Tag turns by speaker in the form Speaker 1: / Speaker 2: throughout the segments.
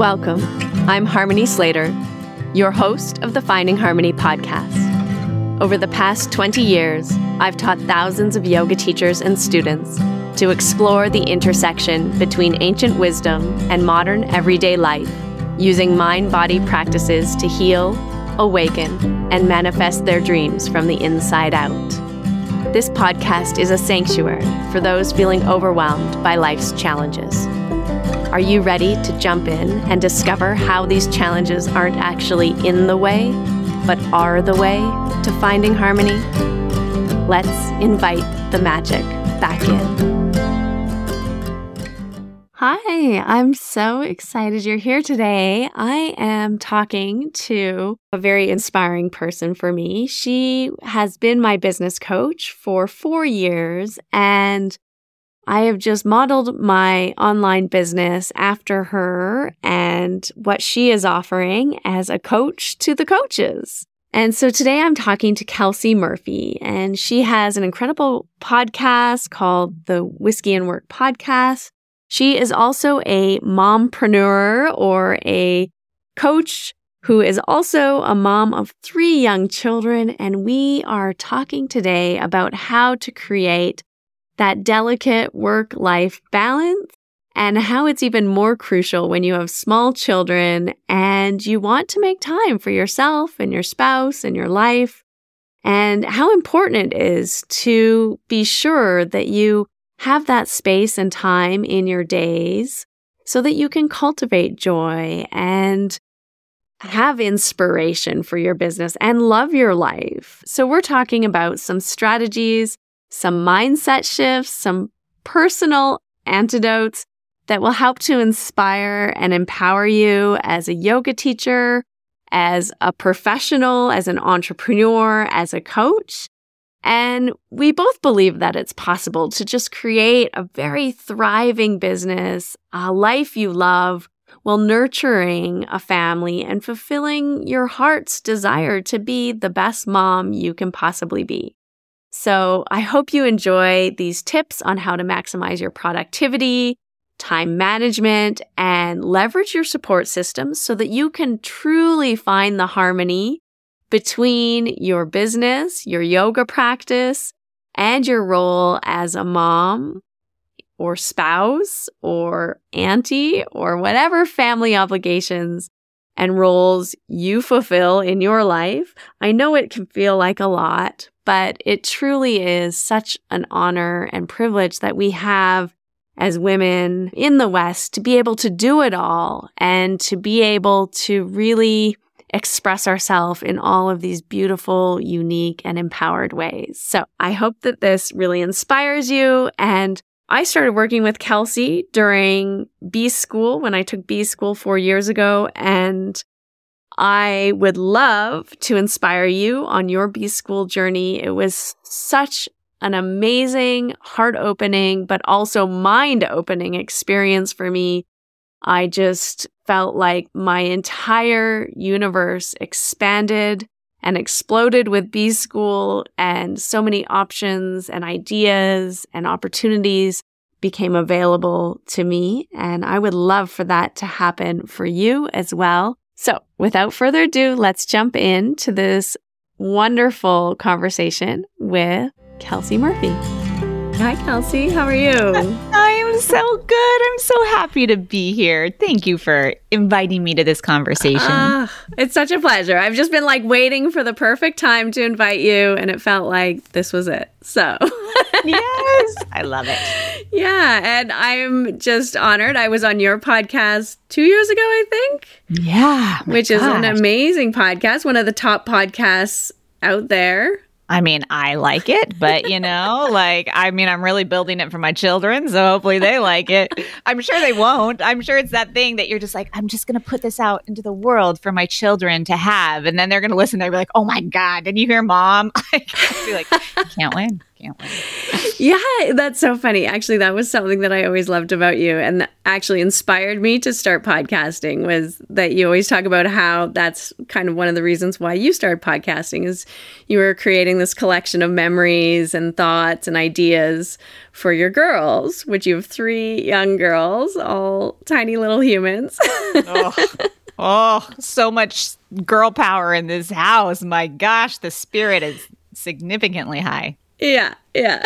Speaker 1: Welcome. I'm Harmony Slater, your host of the Finding Harmony podcast. Over the past 20 years, I've taught thousands of yoga teachers and students to explore the intersection between ancient wisdom and modern everyday life, using mind body practices to heal, awaken, and manifest their dreams from the inside out. This podcast is a sanctuary for those feeling overwhelmed by life's challenges. Are you ready to jump in and discover how these challenges aren't actually in the way, but are the way to finding harmony? Let's invite the magic back in. Hi, I'm so excited you're here today. I am talking to a very inspiring person for me. She has been my business coach for four years and I have just modeled my online business after her and what she is offering as a coach to the coaches. And so today I'm talking to Kelsey Murphy, and she has an incredible podcast called the Whiskey and Work Podcast. She is also a mompreneur or a coach who is also a mom of three young children. And we are talking today about how to create that delicate work life balance and how it's even more crucial when you have small children and you want to make time for yourself and your spouse and your life, and how important it is to be sure that you have that space and time in your days so that you can cultivate joy and have inspiration for your business and love your life. So, we're talking about some strategies some mindset shifts, some personal antidotes that will help to inspire and empower you as a yoga teacher, as a professional, as an entrepreneur, as a coach. And we both believe that it's possible to just create a very thriving business, a life you love, while nurturing a family and fulfilling your heart's desire to be the best mom you can possibly be. So I hope you enjoy these tips on how to maximize your productivity, time management, and leverage your support systems so that you can truly find the harmony between your business, your yoga practice, and your role as a mom or spouse or auntie or whatever family obligations and roles you fulfill in your life. I know it can feel like a lot, but it truly is such an honor and privilege that we have as women in the West to be able to do it all and to be able to really express ourselves in all of these beautiful, unique, and empowered ways. So I hope that this really inspires you. And I started working with Kelsey during B school when I took B school four years ago. And I would love to inspire you on your B school journey. It was such an amazing, heart opening, but also mind opening experience for me. I just felt like my entire universe expanded and exploded with B school and so many options and ideas and opportunities became available to me. And I would love for that to happen for you as well. So without further ado, let's jump into this wonderful conversation with Kelsey Murphy. Hi, Kelsey. How are you?
Speaker 2: So good. I'm so happy to be here. Thank you for inviting me to this conversation. Uh,
Speaker 1: it's such a pleasure. I've just been like waiting for the perfect time to invite you, and it felt like this was it. So,
Speaker 2: yes, I love it.
Speaker 1: Yeah. And I'm just honored. I was on your podcast two years ago, I think.
Speaker 2: Yeah.
Speaker 1: Which gosh. is an amazing podcast, one of the top podcasts out there.
Speaker 2: I mean, I like it, but you know, like, I mean, I'm really building it for my children. So hopefully they like it. I'm sure they won't. I'm sure it's that thing that you're just like, I'm just going to put this out into the world for my children to have. And then they're going to listen. They'll be like, oh my God, did you hear mom? I'd be like, can't win. Can't wait.
Speaker 1: yeah, that's so funny. Actually, that was something that I always loved about you and actually inspired me to start podcasting was that you always talk about how that's kind of one of the reasons why you started podcasting is you were creating this collection of memories and thoughts and ideas for your girls, which you have three young girls, all tiny little humans.
Speaker 2: oh. oh, so much girl power in this house. My gosh, the spirit is significantly high.
Speaker 1: Yeah, yeah.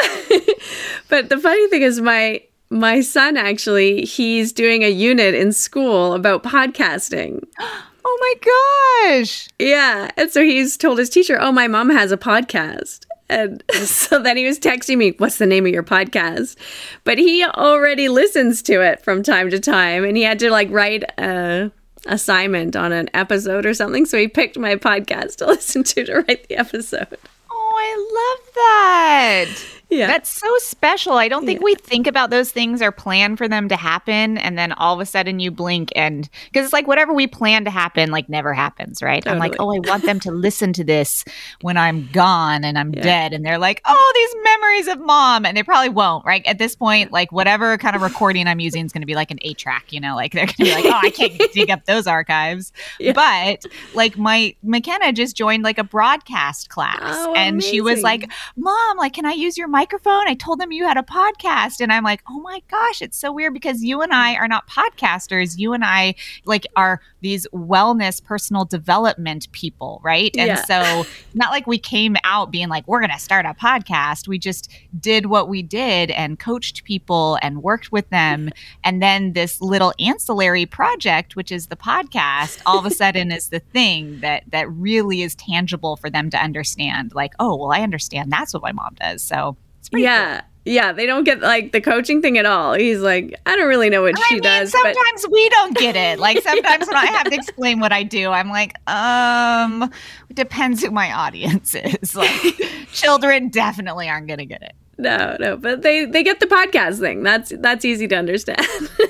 Speaker 1: but the funny thing is my my son actually he's doing a unit in school about podcasting.
Speaker 2: Oh my gosh.
Speaker 1: Yeah. And so he's told his teacher, "Oh, my mom has a podcast." And so then he was texting me, What's the name of your podcast? But he already listens to it from time to time. And he had to like write a assignment on an episode or something. So he picked my podcast to listen to to write the episode.
Speaker 2: Oh, I love that. Yeah. That's so special. I don't think yeah. we think about those things or plan for them to happen. And then all of a sudden you blink and because it's like whatever we plan to happen, like never happens, right? Totally. I'm like, oh, I want them to listen to this when I'm gone and I'm yeah. dead. And they're like, oh, these memories of mom. And they probably won't, right? At this point, like whatever kind of recording I'm using is going to be like an eight track, you know, like they're going to be like, oh, I can't dig up those archives. Yeah. But like my McKenna just joined like a broadcast class oh, and amazing. she was like, mom, like, can I use your microphone. I told them you had a podcast. And I'm like, oh my gosh, it's so weird because you and I are not podcasters. You and I like are these wellness, personal development people, right? And yeah. so not like we came out being like, we're gonna start a podcast. We just did what we did and coached people and worked with them. And then this little ancillary project, which is the podcast, all of a sudden is the thing that that really is tangible for them to understand. Like, oh, well, I understand that's what my mom does. So it's pretty
Speaker 1: yeah. Cool. Yeah, they don't get like the coaching thing at all. He's like, I don't really know what I she mean, does.
Speaker 2: Sometimes but- we don't get it. Like sometimes when I have to explain what I do, I'm like, um, it depends who my audience is. Like children definitely aren't gonna get it.
Speaker 1: No, no, but they they get the podcast thing. That's that's easy to understand.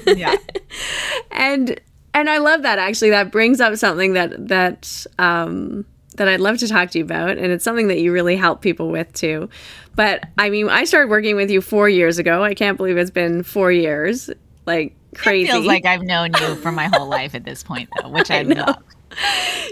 Speaker 2: yeah.
Speaker 1: and and I love that actually. That brings up something that that um that I'd love to talk to you about. And it's something that you really help people with too. But I mean, I started working with you four years ago. I can't believe it's been four years. Like crazy.
Speaker 2: It feels like I've known you for my whole life at this point, though, which I, I love.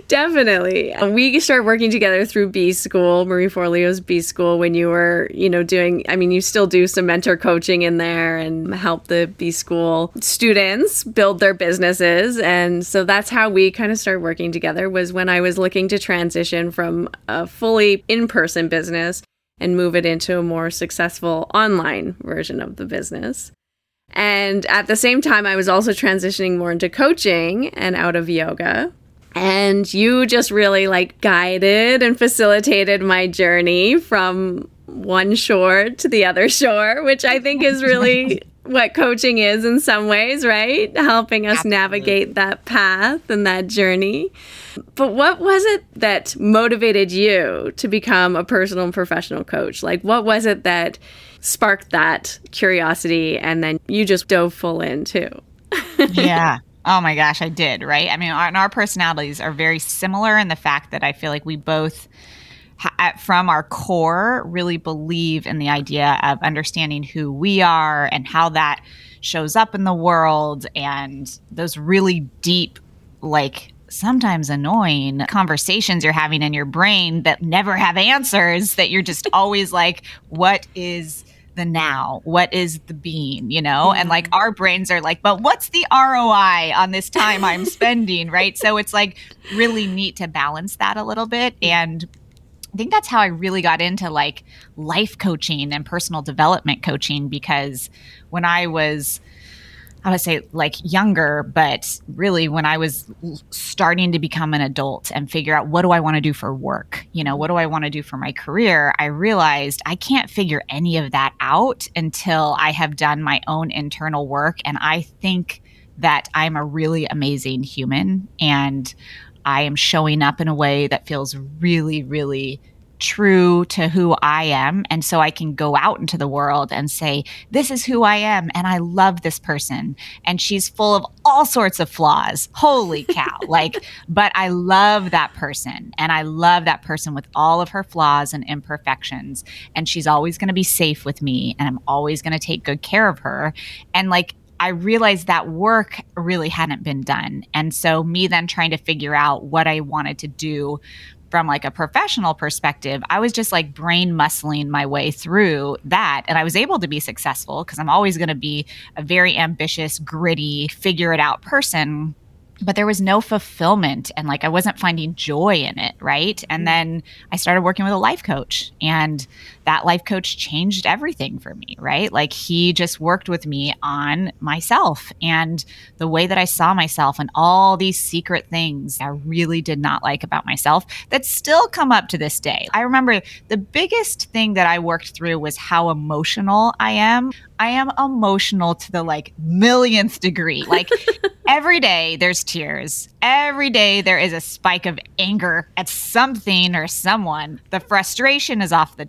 Speaker 1: Definitely. We started working together through B School, Marie Forleo's B School, when you were, you know, doing, I mean, you still do some mentor coaching in there and help the B School students build their businesses. And so that's how we kind of started working together was when I was looking to transition from a fully in-person business and move it into a more successful online version of the business. And at the same time, I was also transitioning more into coaching and out of yoga and you just really like guided and facilitated my journey from one shore to the other shore, which I think is really what coaching is in some ways, right? Helping us Absolutely. navigate that path and that journey. But what was it that motivated you to become a personal and professional coach? Like, what was it that sparked that curiosity and then you just dove full in too?
Speaker 2: yeah. Oh my gosh, I did, right? I mean, our, and our personalities are very similar in the fact that I feel like we both, ha- uh, from our core, really believe in the idea of understanding who we are and how that shows up in the world and those really deep, like, sometimes annoying conversations you're having in your brain that never have answers that you're just always like, what is the now? What is the being, you know? Mm-hmm. And like our brains are like, but what's the ROI on this time I'm spending, right? So it's like really neat to balance that a little bit. And I think that's how I really got into like life coaching and personal development coaching because when I was I would say like younger, but really when I was starting to become an adult and figure out what do I want to do for work, you know, what do I want to do for my career, I realized I can't figure any of that out until I have done my own internal work. And I think that I'm a really amazing human and I am showing up in a way that feels really, really true to who I am. And so I can go out into the world and say, This is who I am. And I love this person. And she's full of all sorts of flaws. Holy cow. like, but I love that person. And I love that person with all of her flaws and imperfections. And she's always going to be safe with me. And I'm always going to take good care of her. And like, I realized that work really hadn't been done. And so, me then trying to figure out what I wanted to do from like a professional perspective, I was just like brain muscling my way through that. And I was able to be successful because I'm always going to be a very ambitious, gritty, figure it out person but there was no fulfillment and like I wasn't finding joy in it, right? And mm. then I started working with a life coach and that life coach changed everything for me, right? Like he just worked with me on myself and the way that I saw myself and all these secret things I really did not like about myself that still come up to this day. I remember the biggest thing that I worked through was how emotional I am. I am emotional to the like millionth degree. Like every day there's tears. Every day there is a spike of anger at something or someone. The frustration is off the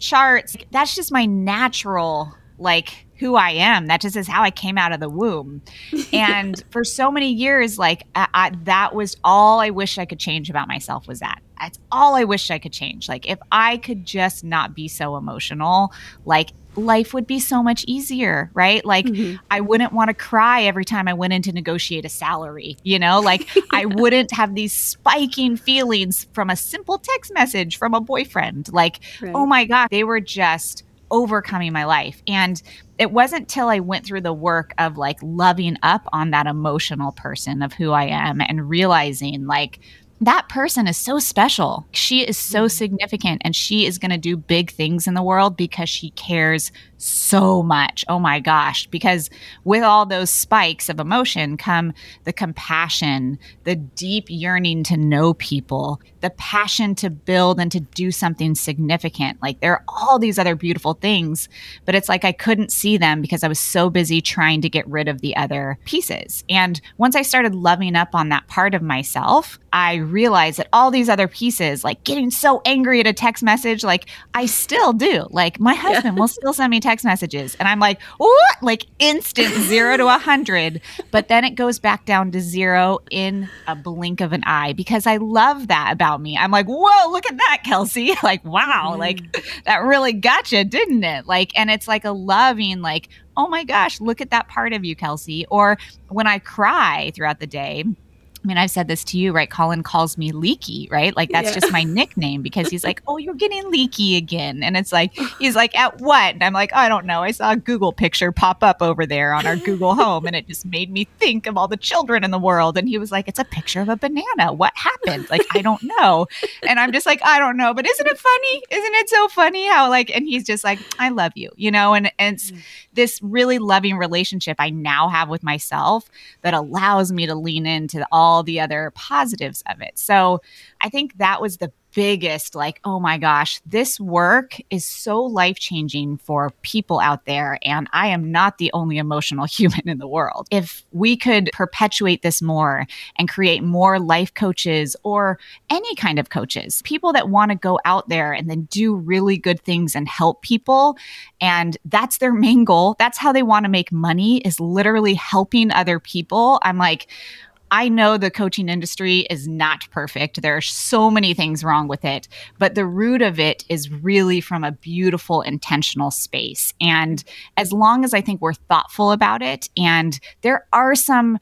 Speaker 2: That's just my natural like who I am. That just is how I came out of the womb. And for so many years, like I, I, that was all I wish I could change about myself was that. That's all I wish I could change. Like if I could just not be so emotional, like life would be so much easier, right? Like mm-hmm. I wouldn't want to cry every time I went in to negotiate a salary, you know? Like I wouldn't have these spiking feelings from a simple text message from a boyfriend. Like, right. oh my god, they were just overcoming my life. And it wasn't till I went through the work of like loving up on that emotional person of who I am and realizing like that person is so special. She is so mm-hmm. significant and she is going to do big things in the world because she cares so much. Oh my gosh. Because with all those spikes of emotion come the compassion, the deep yearning to know people, the passion to build and to do something significant. Like there are all these other beautiful things, but it's like I couldn't see them because I was so busy trying to get rid of the other pieces. And once I started loving up on that part of myself, I realized that all these other pieces, like getting so angry at a text message, like I still do. Like my husband yeah. will still send me text messages, and I'm like, what? Like instant zero to a hundred. But then it goes back down to zero in a blink of an eye because I love that about me. I'm like, whoa, look at that, Kelsey. Like, wow, mm. like that really got you, didn't it? Like, and it's like a loving, like, oh my gosh, look at that part of you, Kelsey. Or when I cry throughout the day, I mean, I've said this to you, right? Colin calls me leaky, right? Like that's yeah. just my nickname because he's like, "Oh, you're getting leaky again," and it's like he's like, "At what?" And I'm like, "I don't know. I saw a Google picture pop up over there on our Google Home, and it just made me think of all the children in the world." And he was like, "It's a picture of a banana. What happened?" Like I don't know, and I'm just like, "I don't know." But isn't it funny? Isn't it so funny how like? And he's just like, "I love you," you know, and, and it's mm. this really loving relationship I now have with myself that allows me to lean into all all the other positives of it. So I think that was the biggest like oh my gosh this work is so life changing for people out there and i am not the only emotional human in the world if we could perpetuate this more and create more life coaches or any kind of coaches people that want to go out there and then do really good things and help people and that's their main goal that's how they want to make money is literally helping other people i'm like I know the coaching industry is not perfect. There are so many things wrong with it, but the root of it is really from a beautiful, intentional space. And as long as I think we're thoughtful about it, and there are some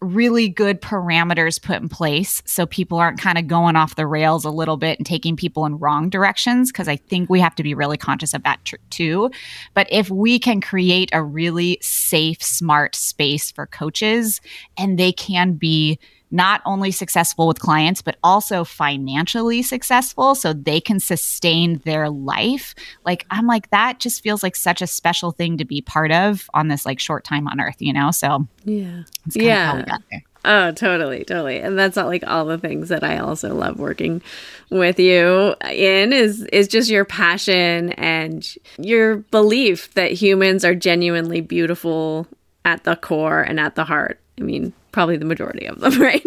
Speaker 2: really good parameters put in place so people aren't kind of going off the rails a little bit and taking people in wrong directions because I think we have to be really conscious of that tr- too. But if we can create a really safe, smart space for coaches and they can be not only successful with clients, but also financially successful so they can sustain their life. Like, I'm like, that just feels like such a special thing to be part of on this like short time on earth, you know? So,
Speaker 1: yeah. yeah. Oh, totally, totally. And that's not like all the things that I also love working with you in is is just your passion and your belief that humans are genuinely beautiful at the core and at the heart. I mean, probably the majority of them, right?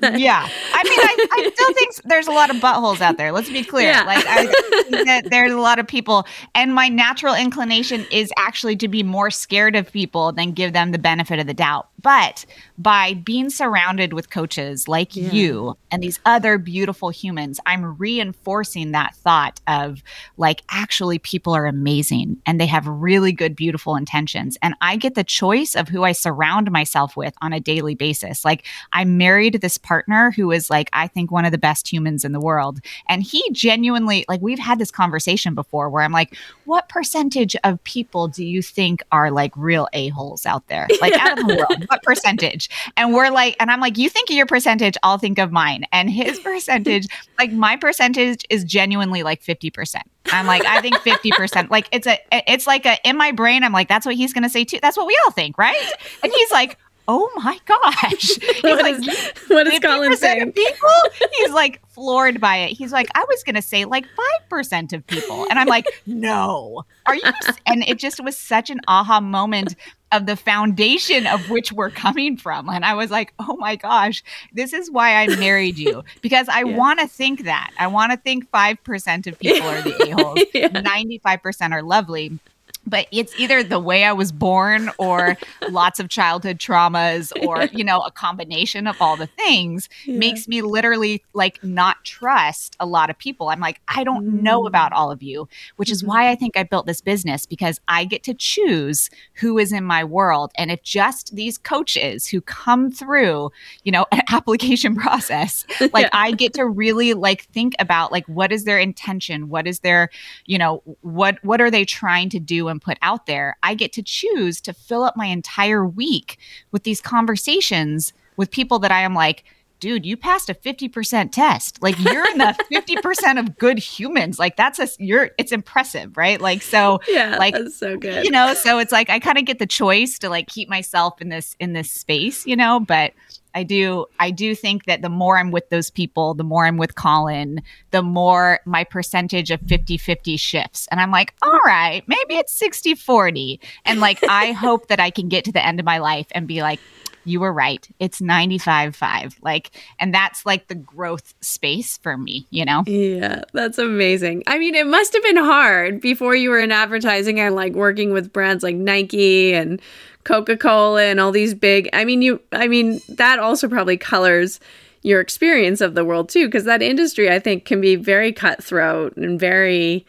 Speaker 2: then, yeah. I mean, I, I, still think there's a lot of buttholes out there. Let's be clear. Yeah. Like, I think that there's a lot of people, and my natural inclination is actually to be more scared of people than give them the benefit of the doubt. But by being surrounded with coaches like yeah. you and these other beautiful humans, I'm reinforcing that thought of like, actually, people are amazing and they have really good, beautiful intentions. And I get the choice of who I surround myself with on a daily basis. Like, I married this partner who is like, I think one of the best humans in the world. And he genuinely, like, we've had this conversation before where I'm like, what percentage of people do you think are like real a-holes out there? Like, out of the world, what percentage? And we're like, and I'm like, you think of your percentage, I'll think of mine. And his percentage, like, my percentage is genuinely like 50%. I'm like, I think 50%. Like it's a it's like a in my brain, I'm like, that's what he's gonna say too. That's what we all think, right? And he's like, oh my gosh.
Speaker 1: what, like, is, what is Colin saying?
Speaker 2: People, he's like floored by it. He's like, I was going to say like 5% of people. And I'm like, no, are you? And it just was such an aha moment of the foundation of which we're coming from. And I was like, oh my gosh, this is why I married you because I yeah. want to think that. I want to think 5% of people are the a-holes, yeah. 95% are lovely but it's either the way I was born or lots of childhood traumas or, you know, a combination of all the things yeah. makes me literally like not trust a lot of people. I'm like, I don't mm. know about all of you, which mm-hmm. is why I think I built this business because I get to choose who is in my world. And if just these coaches who come through, you know, an application process, like yeah. I get to really like think about like what is their intention? What is their, you know, what what are they trying to do and put out there, I get to choose to fill up my entire week with these conversations with people that I am like, dude, you passed a 50% test. Like you're in the 50% of good humans. Like that's a you're it's impressive, right? Like so
Speaker 1: yeah,
Speaker 2: like
Speaker 1: that's so good.
Speaker 2: You know, so it's like I kind of get the choice to like keep myself in this in this space, you know, but I do I do think that the more I'm with those people, the more I'm with Colin, the more my percentage of 50-50 shifts. And I'm like, all right, maybe it's 60-40. And like I hope that I can get to the end of my life and be like, you were right. It's 95 5. Like, and that's like the growth space for me, you know?
Speaker 1: Yeah, that's amazing. I mean, it must have been hard before you were in advertising and like working with brands like Nike and Coca-Cola and all these big I mean you I mean that also probably colors your experience of the world too because that industry I think can be very cutthroat and very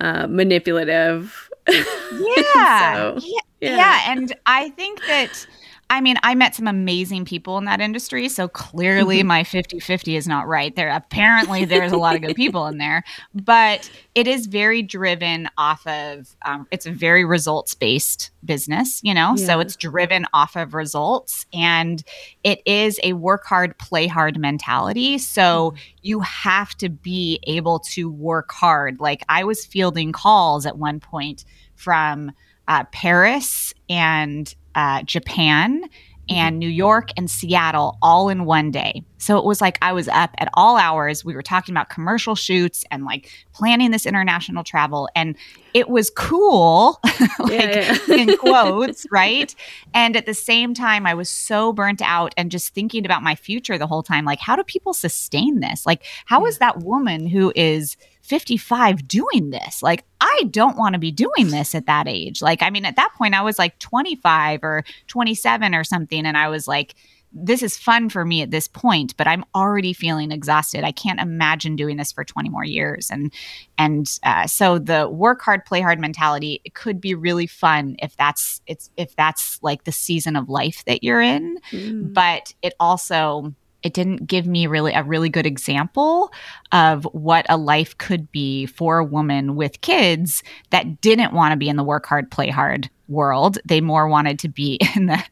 Speaker 1: uh, manipulative.
Speaker 2: Yeah. so, yeah. yeah. Yeah, and I think that I mean, I met some amazing people in that industry. So clearly mm-hmm. my 50 50 is not right there. Apparently, there's a lot of good people in there, but it is very driven off of, um, it's a very results based business, you know? Yeah. So it's driven off of results and it is a work hard, play hard mentality. So mm-hmm. you have to be able to work hard. Like I was fielding calls at one point from, uh, Paris and uh, Japan and New York and Seattle all in one day. So it was like I was up at all hours. We were talking about commercial shoots and like planning this international travel. And it was cool, like yeah, yeah. in quotes, right? And at the same time, I was so burnt out and just thinking about my future the whole time. Like, how do people sustain this? Like, how is that woman who is 55 doing this. Like, I don't want to be doing this at that age. Like, I mean, at that point, I was like 25 or 27 or something. And I was like, this is fun for me at this point, but I'm already feeling exhausted. I can't imagine doing this for 20 more years. And and uh, so the work hard, play hard mentality it could be really fun if that's it's if that's like the season of life that you're in. Mm. But it also it didn't give me really a really good example of what a life could be for a woman with kids that didn't want to be in the work hard play hard world they more wanted to be in the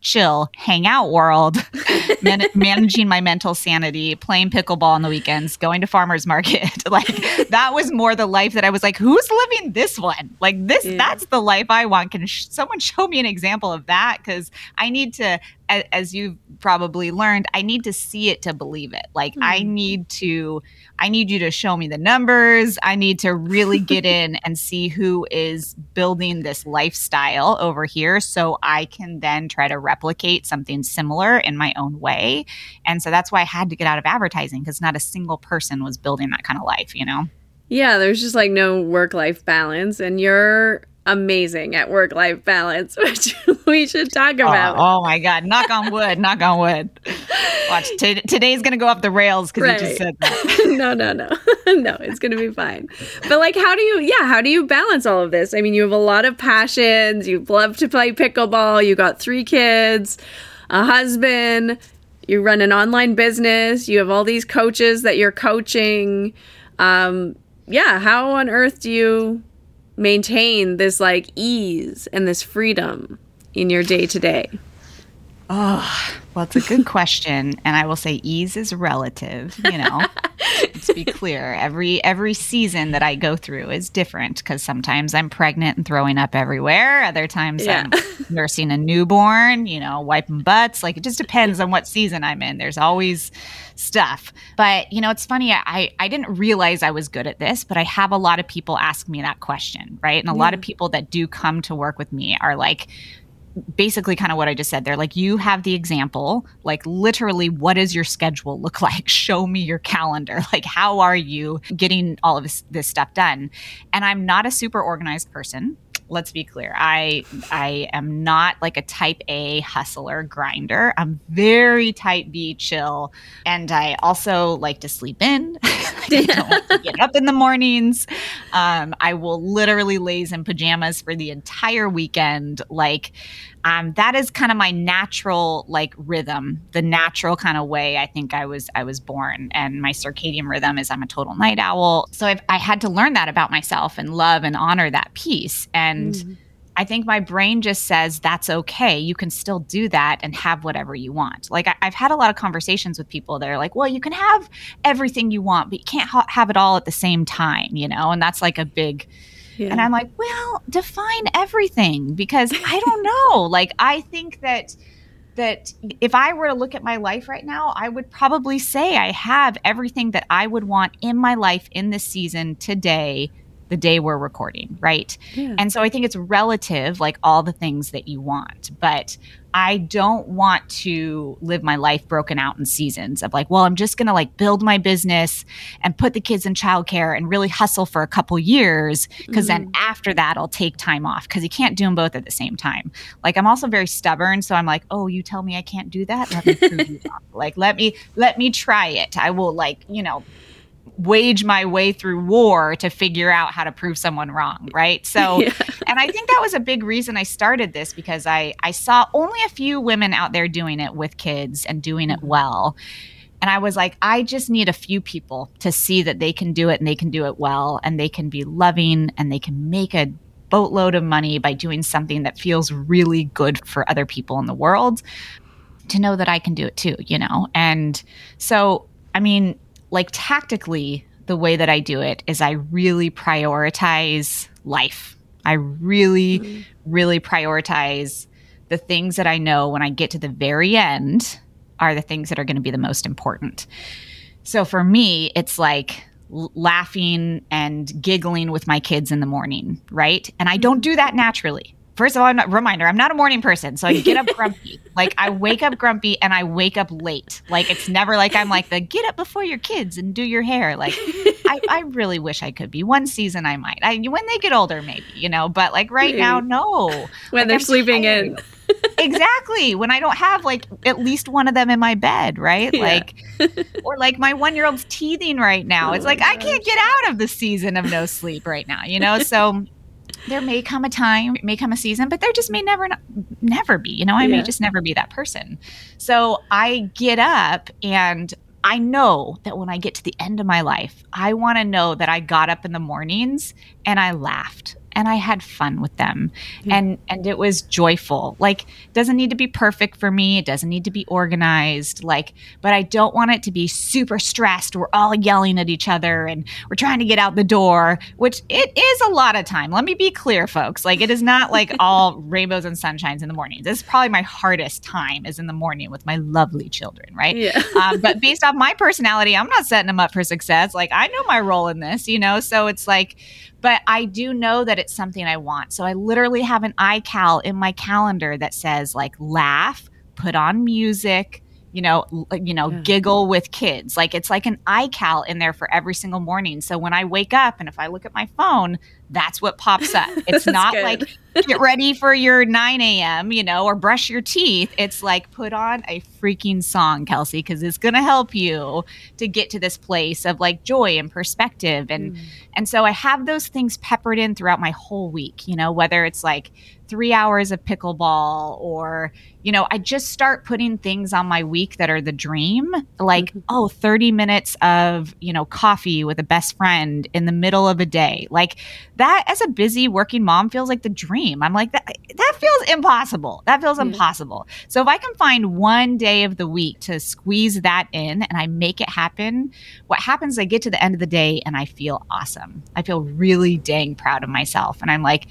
Speaker 2: chill hangout world, man- managing my mental sanity, playing pickleball on the weekends, going to farmers market. like that was more the life that I was like, who's living this one? Like this, yeah. that's the life I want. Can sh- someone show me an example of that? Because I need to as, as you've probably learned, I need to see it to believe it. Like mm-hmm. I need to, I need you to show me the numbers. I need to really get in and see who is building this lifestyle over here, so I can then try to replicate something similar in my own way. And so that's why I had to get out of advertising because not a single person was building that kind of life. You know.
Speaker 1: Yeah, there's just like no work life balance, and you're amazing at work life balance, which we should talk oh, about.
Speaker 2: Oh, oh, my God. Knock on wood. knock on wood. Watch. T- today's going to go off the rails because right. you just said that.
Speaker 1: no, no, no. no, it's going to be fine. But like, how do you, yeah, how do you balance all of this? I mean, you have a lot of passions. You love to play pickleball. You got three kids, a husband. You run an online business. You have all these coaches that you're coaching. Um, yeah, how on earth do you maintain this like ease and this freedom in your day to day?
Speaker 2: Oh, well, it's a good question, and I will say ease is relative. You know, to be clear, every every season that I go through is different because sometimes I'm pregnant and throwing up everywhere. Other times yeah. I'm nursing a newborn. You know, wiping butts. Like it just depends on what season I'm in. There's always stuff. But you know, it's funny. I I didn't realize I was good at this, but I have a lot of people ask me that question, right? And a yeah. lot of people that do come to work with me are like basically kind of what I just said. They're like, you have the example, like literally, what does your schedule look like? Show me your calendar. Like, how are you getting all of this, this stuff done? And I'm not a super organized person let's be clear. I I am not like a type A hustler grinder. I'm very type B chill. And I also like to sleep in. I don't like to get up in the mornings. Um, I will literally laze in pajamas for the entire weekend. Like um, that is kind of my natural like rhythm the natural kind of way i think i was i was born and my circadian rhythm is i'm a total night owl so I've, i had to learn that about myself and love and honor that piece and mm. I think my brain just says that's okay. You can still do that and have whatever you want. Like I, have had a lot of conversations with people that are like, "Well, you can have everything you want, but you can't ha- have it all at the same time," you know. And that's like a big yeah. And I'm like, well, define everything because I don't know. like I think that that if I were to look at my life right now, I would probably say I have everything that I would want in my life in this season today the day we're recording, right? Yeah. And so I think it's relative, like all the things that you want. But I don't want to live my life broken out in seasons of like, well, I'm just going to like build my business and put the kids in childcare and really hustle for a couple years. because mm-hmm. then after that, I'll take time off because you can't do them both at the same time. Like, I'm also very stubborn. So I'm like, oh, you tell me I can't do that? Let me prove you wrong. Like, let me, let me try it. I will, like, you know, wage my way through war to figure out how to prove someone wrong right so yeah. and i think that was a big reason i started this because i i saw only a few women out there doing it with kids and doing it mm-hmm. well and i was like i just need a few people to see that they can do it and they can do it well and they can be loving and they can make a boatload of money by doing something that feels really good for other people in the world to know that i can do it too you know and so i mean like tactically, the way that I do it is I really prioritize life. I really, mm-hmm. really prioritize the things that I know when I get to the very end are the things that are going to be the most important. So for me, it's like laughing and giggling with my kids in the morning, right? And I don't do that naturally. First of all, I'm not reminder, I'm not a morning person. So I get up grumpy. like I wake up grumpy and I wake up late. Like it's never like I'm like the get up before your kids and do your hair. Like I, I really wish I could be. One season I might. I when they get older, maybe, you know, but like right hmm. now, no.
Speaker 1: When
Speaker 2: like,
Speaker 1: they're I'm sleeping tired.
Speaker 2: in. exactly. When I don't have like at least one of them in my bed, right? Yeah. Like or like my one year old's teething right now. Oh it's like gosh. I can't get out of the season of no sleep right now, you know? So there may come a time, may come a season, but there just may never, never be. You know, I yeah. may just never be that person. So I get up and I know that when I get to the end of my life, I want to know that I got up in the mornings and I laughed and I had fun with them. Mm-hmm. And and it was joyful. Like doesn't need to be perfect for me. It doesn't need to be organized. Like, but I don't want it to be super stressed. We're all yelling at each other and we're trying to get out the door, which it is a lot of time. Let me be clear, folks. Like it is not like all rainbows and sunshines in the morning. This is probably my hardest time is in the morning with my lovely children, right? Yeah. um, but based off my personality, I'm not setting them up for success. Like I know my role in this, you know. So it's like, but I do know that it's something I want. So I literally have an iCal in my calendar that says like laugh, put on music, you know, uh, you know, yeah. giggle with kids. Like it's like an iCal in there for every single morning. So when I wake up and if I look at my phone, that's what pops up. It's not good. like get ready for your 9 a.m., you know, or brush your teeth. It's like put on a freaking song, Kelsey, because it's gonna help you to get to this place of like joy and perspective. And mm. and so I have those things peppered in throughout my whole week, you know, whether it's like three hours of pickleball or you know i just start putting things on my week that are the dream like mm-hmm. oh 30 minutes of you know coffee with a best friend in the middle of a day like that as a busy working mom feels like the dream i'm like that that feels impossible that feels mm-hmm. impossible so if i can find one day of the week to squeeze that in and i make it happen what happens i get to the end of the day and i feel awesome i feel really dang proud of myself and i'm like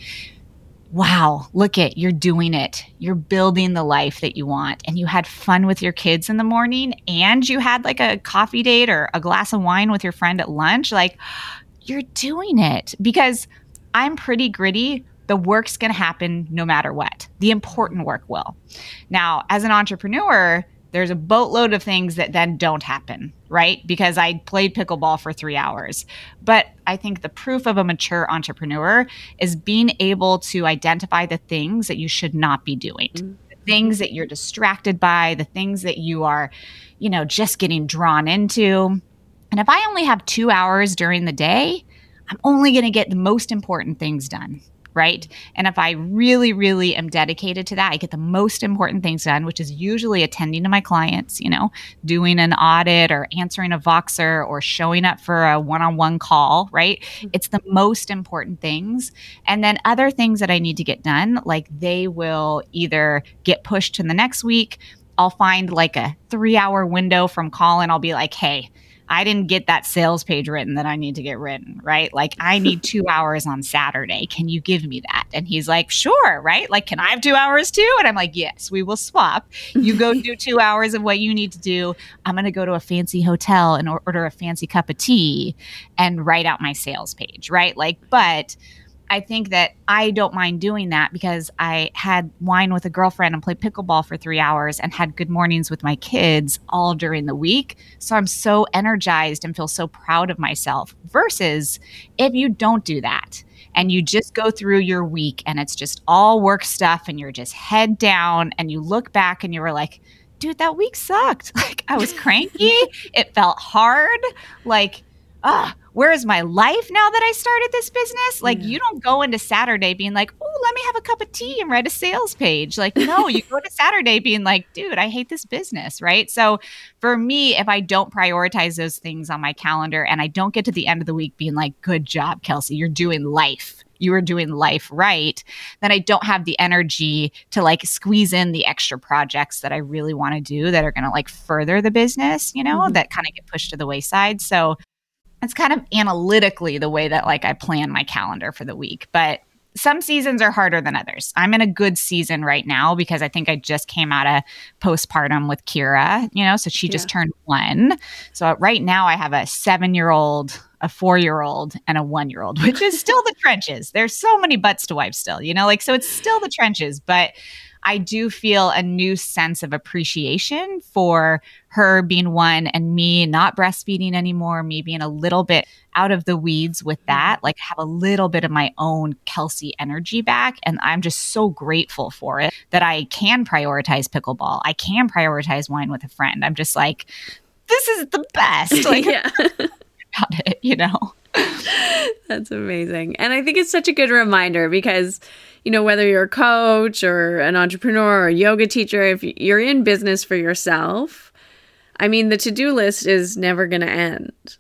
Speaker 2: wow, look at you're doing it. You're building the life that you want. And you had fun with your kids in the morning and you had like a coffee date or a glass of wine with your friend at lunch. Like, you're doing it because I'm pretty gritty. The work's going to happen no matter what. The important work will. Now, as an entrepreneur, there's a boatload of things that then don't happen, right? Because I played pickleball for three hours. But I think the proof of a mature entrepreneur is being able to identify the things that you should not be doing. Mm-hmm. The things that you're distracted by, the things that you are, you know, just getting drawn into. And if I only have two hours during the day, I'm only going to get the most important things done right? And if I really, really am dedicated to that, I get the most important things done, which is usually attending to my clients, you know, doing an audit or answering a Voxer or showing up for a one on one call, right? Mm-hmm. It's the most important things. And then other things that I need to get done, like they will either get pushed to the next week. I'll find like a three hour window from call And I'll be like, hey, I didn't get that sales page written that I need to get written, right? Like, I need two hours on Saturday. Can you give me that? And he's like, sure, right? Like, can I have two hours too? And I'm like, yes, we will swap. You go do two hours of what you need to do. I'm going to go to a fancy hotel and order a fancy cup of tea and write out my sales page, right? Like, but I think that I don't mind doing that because I had wine with a girlfriend and played pickleball for three hours and had good mornings with my kids all during the week. So I'm so energized and feel so proud of myself. Versus if you don't do that and you just go through your week and it's just all work stuff and you're just head down and you look back and you were like, dude, that week sucked. Like I was cranky. it felt hard. Like, ah, where is my life now that I started this business? Like, yeah. you don't go into Saturday being like, oh, let me have a cup of tea and write a sales page. Like, no, you go to Saturday being like, dude, I hate this business. Right. So, for me, if I don't prioritize those things on my calendar and I don't get to the end of the week being like, good job, Kelsey, you're doing life, you are doing life right, then I don't have the energy to like squeeze in the extra projects that I really want to do that are going to like further the business, you know, mm-hmm. that kind of get pushed to the wayside. So it's kind of analytically the way that like I plan my calendar for the week. But some seasons are harder than others. I'm in a good season right now because I think I just came out of postpartum with Kira, you know, so she just turned one. So right now I have a seven year old, a four year old, and a one year old, which is still the trenches. There's so many butts to wipe still, you know, like, so it's still the trenches, but I do feel a new sense of appreciation for her being one and me not breastfeeding anymore, me being a little bit out of the weeds with mm-hmm. that, like have a little bit of my own Kelsey energy back. And I'm just so grateful for it that I can prioritize pickleball. I can prioritize wine with a friend. I'm just like, this is the best. Like, yeah. about it, you know?
Speaker 1: That's amazing. And I think it's such a good reminder because you know, whether you're a coach or an entrepreneur or a yoga teacher, if you're in business for yourself, I mean, the to do list is never going to end.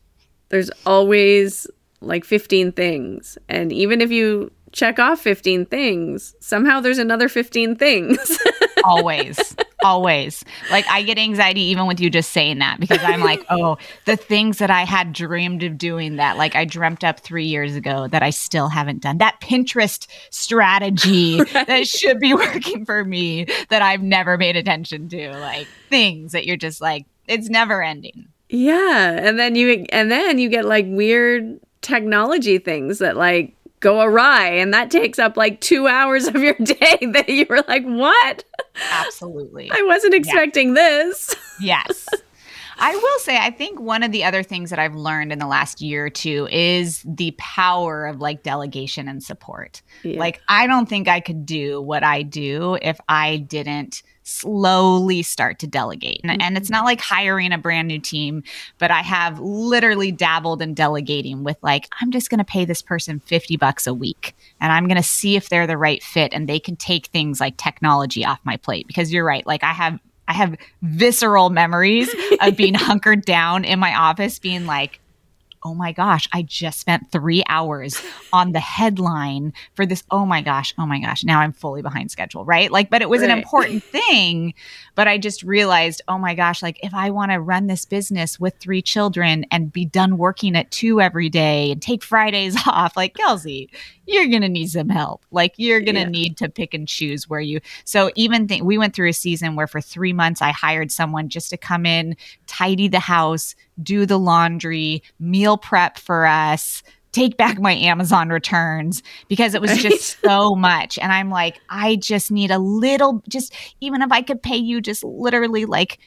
Speaker 1: There's always like 15 things. And even if you check off 15 things, somehow there's another 15 things.
Speaker 2: always. Always. Like I get anxiety even with you just saying that because I'm like, oh, the things that I had dreamed of doing that like I dreamt up 3 years ago that I still haven't done. That Pinterest strategy right. that should be working for me that I've never paid attention to. Like things that you're just like it's never ending.
Speaker 1: Yeah, and then you and then you get like weird technology things that like go awry and that takes up like two hours of your day that you were like what
Speaker 2: absolutely
Speaker 1: i wasn't expecting yeah. this
Speaker 2: yes I will say, I think one of the other things that I've learned in the last year or two is the power of like delegation and support. Yeah. Like, I don't think I could do what I do if I didn't slowly start to delegate. And, mm-hmm. and, it's not like hiring a brand new team, but I have literally dabbled in delegating with like, I'm just going to pay this person 50 bucks a week and I'm going to see if they're the right fit and they can take things like technology off my plate. Because you're right. Like, I have. I have visceral memories of being hunkered down in my office, being like, oh my gosh, I just spent three hours on the headline for this. Oh my gosh, oh my gosh. Now I'm fully behind schedule, right? Like, but it was right. an important thing. But I just realized, oh my gosh, like if I want to run this business with three children and be done working at two every day and take Fridays off, like Kelsey, you're going to need some help. Like you're going to yeah. need to pick and choose where you. So even we went through a season where for three months I hired someone just to come in, tidy the house, do the laundry, meal prep for us, take back my Amazon returns because it was just so much. And I'm like, I just need a little, just even if I could pay you just literally like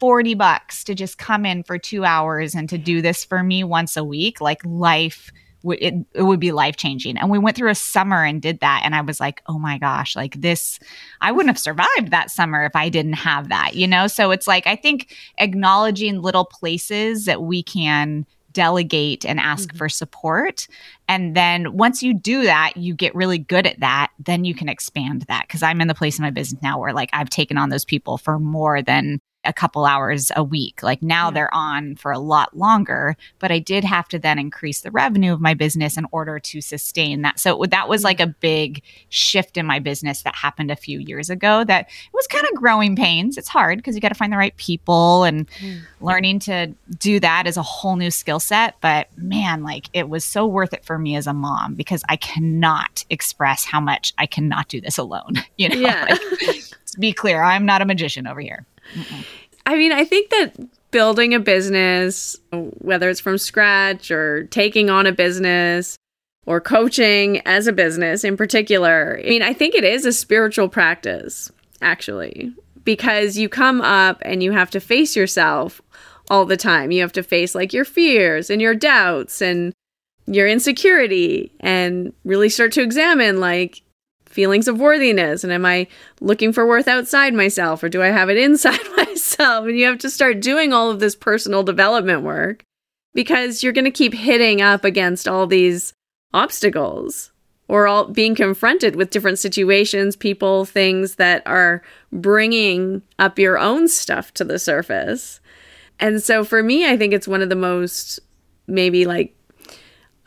Speaker 2: 40 bucks to just come in for two hours and to do this for me once a week, like life it, it would be life changing. And we went through a summer and did that. And I was like, oh my gosh, like this, I wouldn't have survived that summer if I didn't have that, you know? So it's like, I think acknowledging little places that we can delegate and ask mm-hmm. for support. And then once you do that, you get really good at that, then you can expand that. Cause I'm in the place in my business now where like I've taken on those people for more than a couple hours a week. Like now yeah. they're on for a lot longer, but I did have to then increase the revenue of my business in order to sustain that. So that was like a big shift in my business that happened a few years ago that it was kind of growing pains. It's hard because you got to find the right people and mm. learning to do that is a whole new skill set. But man, like it was so worth it for me as a mom because I cannot express how much I cannot do this alone. You know, yeah. like, be clear, I'm not a magician over here. Mm-mm.
Speaker 1: I mean, I think that building a business, whether it's from scratch or taking on a business or coaching as a business in particular, I mean, I think it is a spiritual practice, actually, because you come up and you have to face yourself all the time. You have to face like your fears and your doubts and your insecurity and really start to examine like feelings of worthiness? And am i looking for worth outside myself or do i have it inside myself? And you have to start doing all of this personal development work because you're going to keep hitting up against all these obstacles or all being confronted with different situations people things that are bringing up your own stuff to the surface. And so for me i think it's one of the most maybe like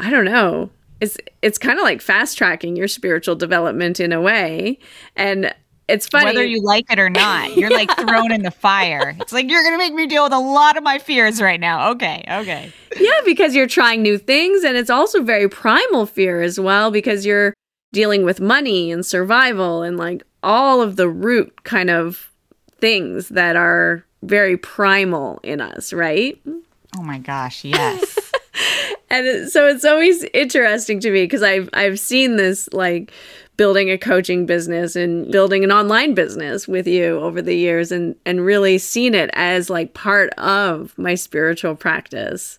Speaker 1: i don't know it's it's kind of like fast tracking your spiritual development in a way. And it's funny.
Speaker 2: Whether you like it or not you're like thrown in the fire. It's like you're gonna make me deal with a lot of my fears right now. Okay okay.
Speaker 1: Yeah because you're trying new things and it's also very primal fear as well because you're dealing with money and survival and like all of the root kind of things that are very primal in us right?
Speaker 2: Oh my gosh yes
Speaker 1: and so it's always interesting to me because I've I've seen this like building a coaching business and building an online business with you over the years and and really seen it as like part of my spiritual practice.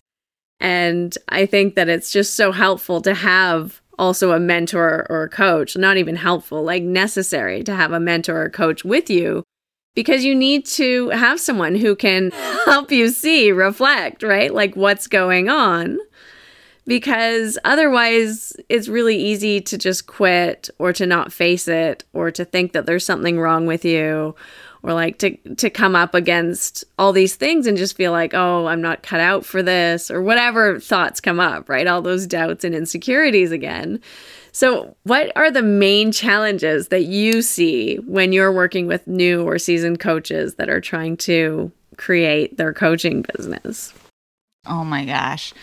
Speaker 1: And I think that it's just so helpful to have also a mentor or a coach, not even helpful, like necessary to have a mentor or coach with you because you need to have someone who can help you see, reflect, right? Like what's going on. Because otherwise, it's really easy to just quit or to not face it or to think that there's something wrong with you or like to to come up against all these things and just feel like, "Oh, I'm not cut out for this," or whatever thoughts come up, right? All those doubts and insecurities again. So, what are the main challenges that you see when you're working with new or seasoned coaches that are trying to create their coaching business?
Speaker 2: Oh my gosh.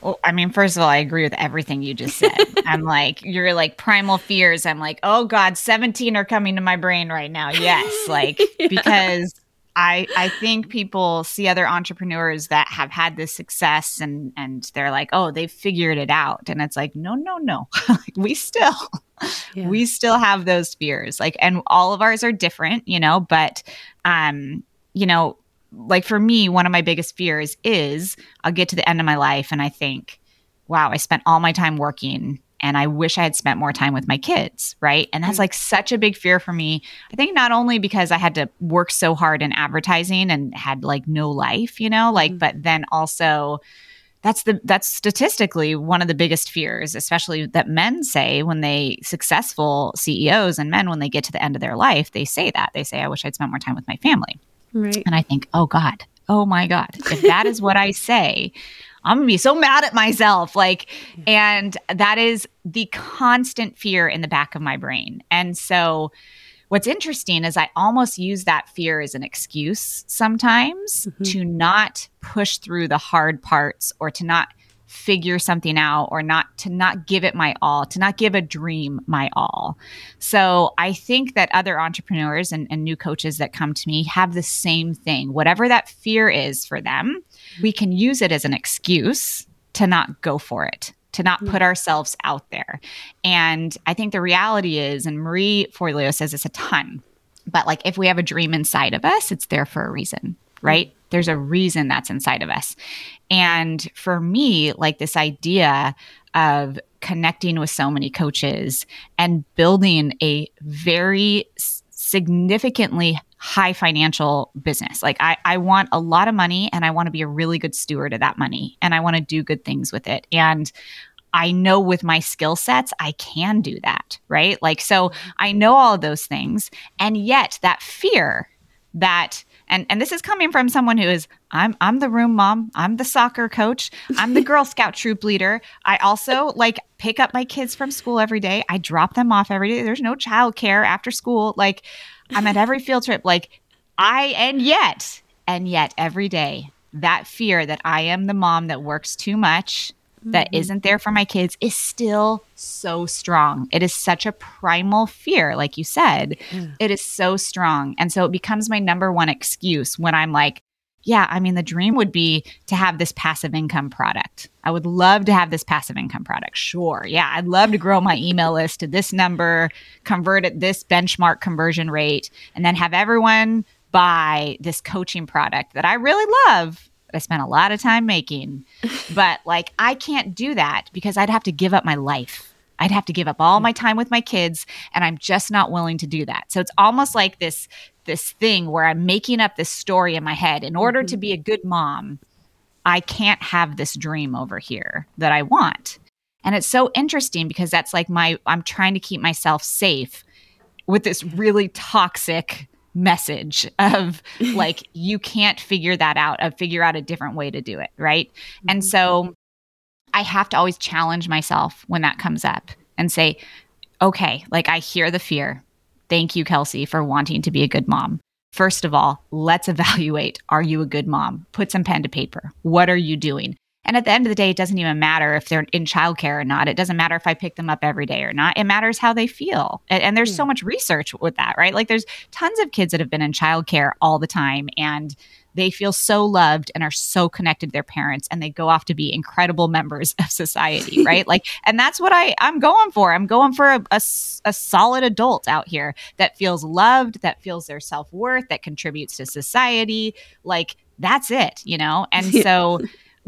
Speaker 2: well, I mean, first of all, I agree with everything you just said. I'm like, you're like primal fears. I'm like, oh God, 17 are coming to my brain right now. Yes. Like, yeah. because I I think people see other entrepreneurs that have had this success and and they're like, "Oh, they've figured it out." And it's like, "No, no, no. we still yeah. we still have those fears." Like and all of ours are different, you know, but um, you know, like for me, one of my biggest fears is I'll get to the end of my life and I think, "Wow, I spent all my time working and I wish I had spent more time with my kids, right? And that's mm. like such a big fear for me. I think not only because I had to work so hard in advertising and had like no life, you know, like, mm. but then also that's the that's statistically one of the biggest fears especially that men say when they successful CEOs and men when they get to the end of their life they say that they say I wish I'd spent more time with my family
Speaker 1: right
Speaker 2: and I think oh god oh my god if that is what I say I'm gonna be so mad at myself. Like, and that is the constant fear in the back of my brain. And so, what's interesting is I almost use that fear as an excuse sometimes mm-hmm. to not push through the hard parts or to not figure something out or not to not give it my all to not give a dream my all. So i think that other entrepreneurs and, and new coaches that come to me have the same thing. Whatever that fear is for them we can use it as an excuse to not go for it to not put ourselves out there. And i think the reality is and marie forleo says this a ton but like if we have a dream inside of us it's there for a reason right there's a reason that's inside of us. And for me, like this idea of connecting with so many coaches and building a very significantly high financial business. Like I, I want a lot of money and I want to be a really good steward of that money and I want to do good things with it. And I know with my skill sets, I can do that, right? Like, so I know all of those things. And yet that fear that and and this is coming from someone who is I'm I'm the room mom, I'm the soccer coach, I'm the Girl Scout troop leader. I also like pick up my kids from school every day. I drop them off every day. There's no childcare after school. Like I'm at every field trip. Like I and yet and yet every day that fear that I am the mom that works too much that mm-hmm. isn't there for my kids is still so strong. It is such a primal fear, like you said. Yeah. It is so strong. And so it becomes my number one excuse when I'm like, yeah, I mean, the dream would be to have this passive income product. I would love to have this passive income product. Sure. Yeah, I'd love to grow my email list to this number, convert at this benchmark conversion rate, and then have everyone buy this coaching product that I really love I spent a lot of time making. but like, I can't do that because I'd have to give up my life. I'd have to give up all my time with my kids, and I'm just not willing to do that. So it's almost like this this thing where I'm making up this story in my head. In order mm-hmm. to be a good mom, I can't have this dream over here that I want. And it's so interesting because that's like my I'm trying to keep myself safe with this really toxic message of like you can't figure that out of figure out a different way to do it right? Mm-hmm. and so i have to always challenge myself when that comes up and say okay like i hear the fear. Thank you kelsey for wanting to be a good mom. First of all let's evaluate are you a good mom? Put some pen to paper. What are you doing and at the end of the day, it doesn't even matter if they're in childcare or not. It doesn't matter if I pick them up every day or not. It matters how they feel. And, and there's so hmm. much research with that, right? Like there's tons of kids that have been in childcare all the time and they feel so loved and are so connected to their parents and they go off to be incredible members of society right like and that's what i i'm going for i'm going for a, a, a solid adult out here that feels loved that feels their self-worth that contributes to society like that's it you know and so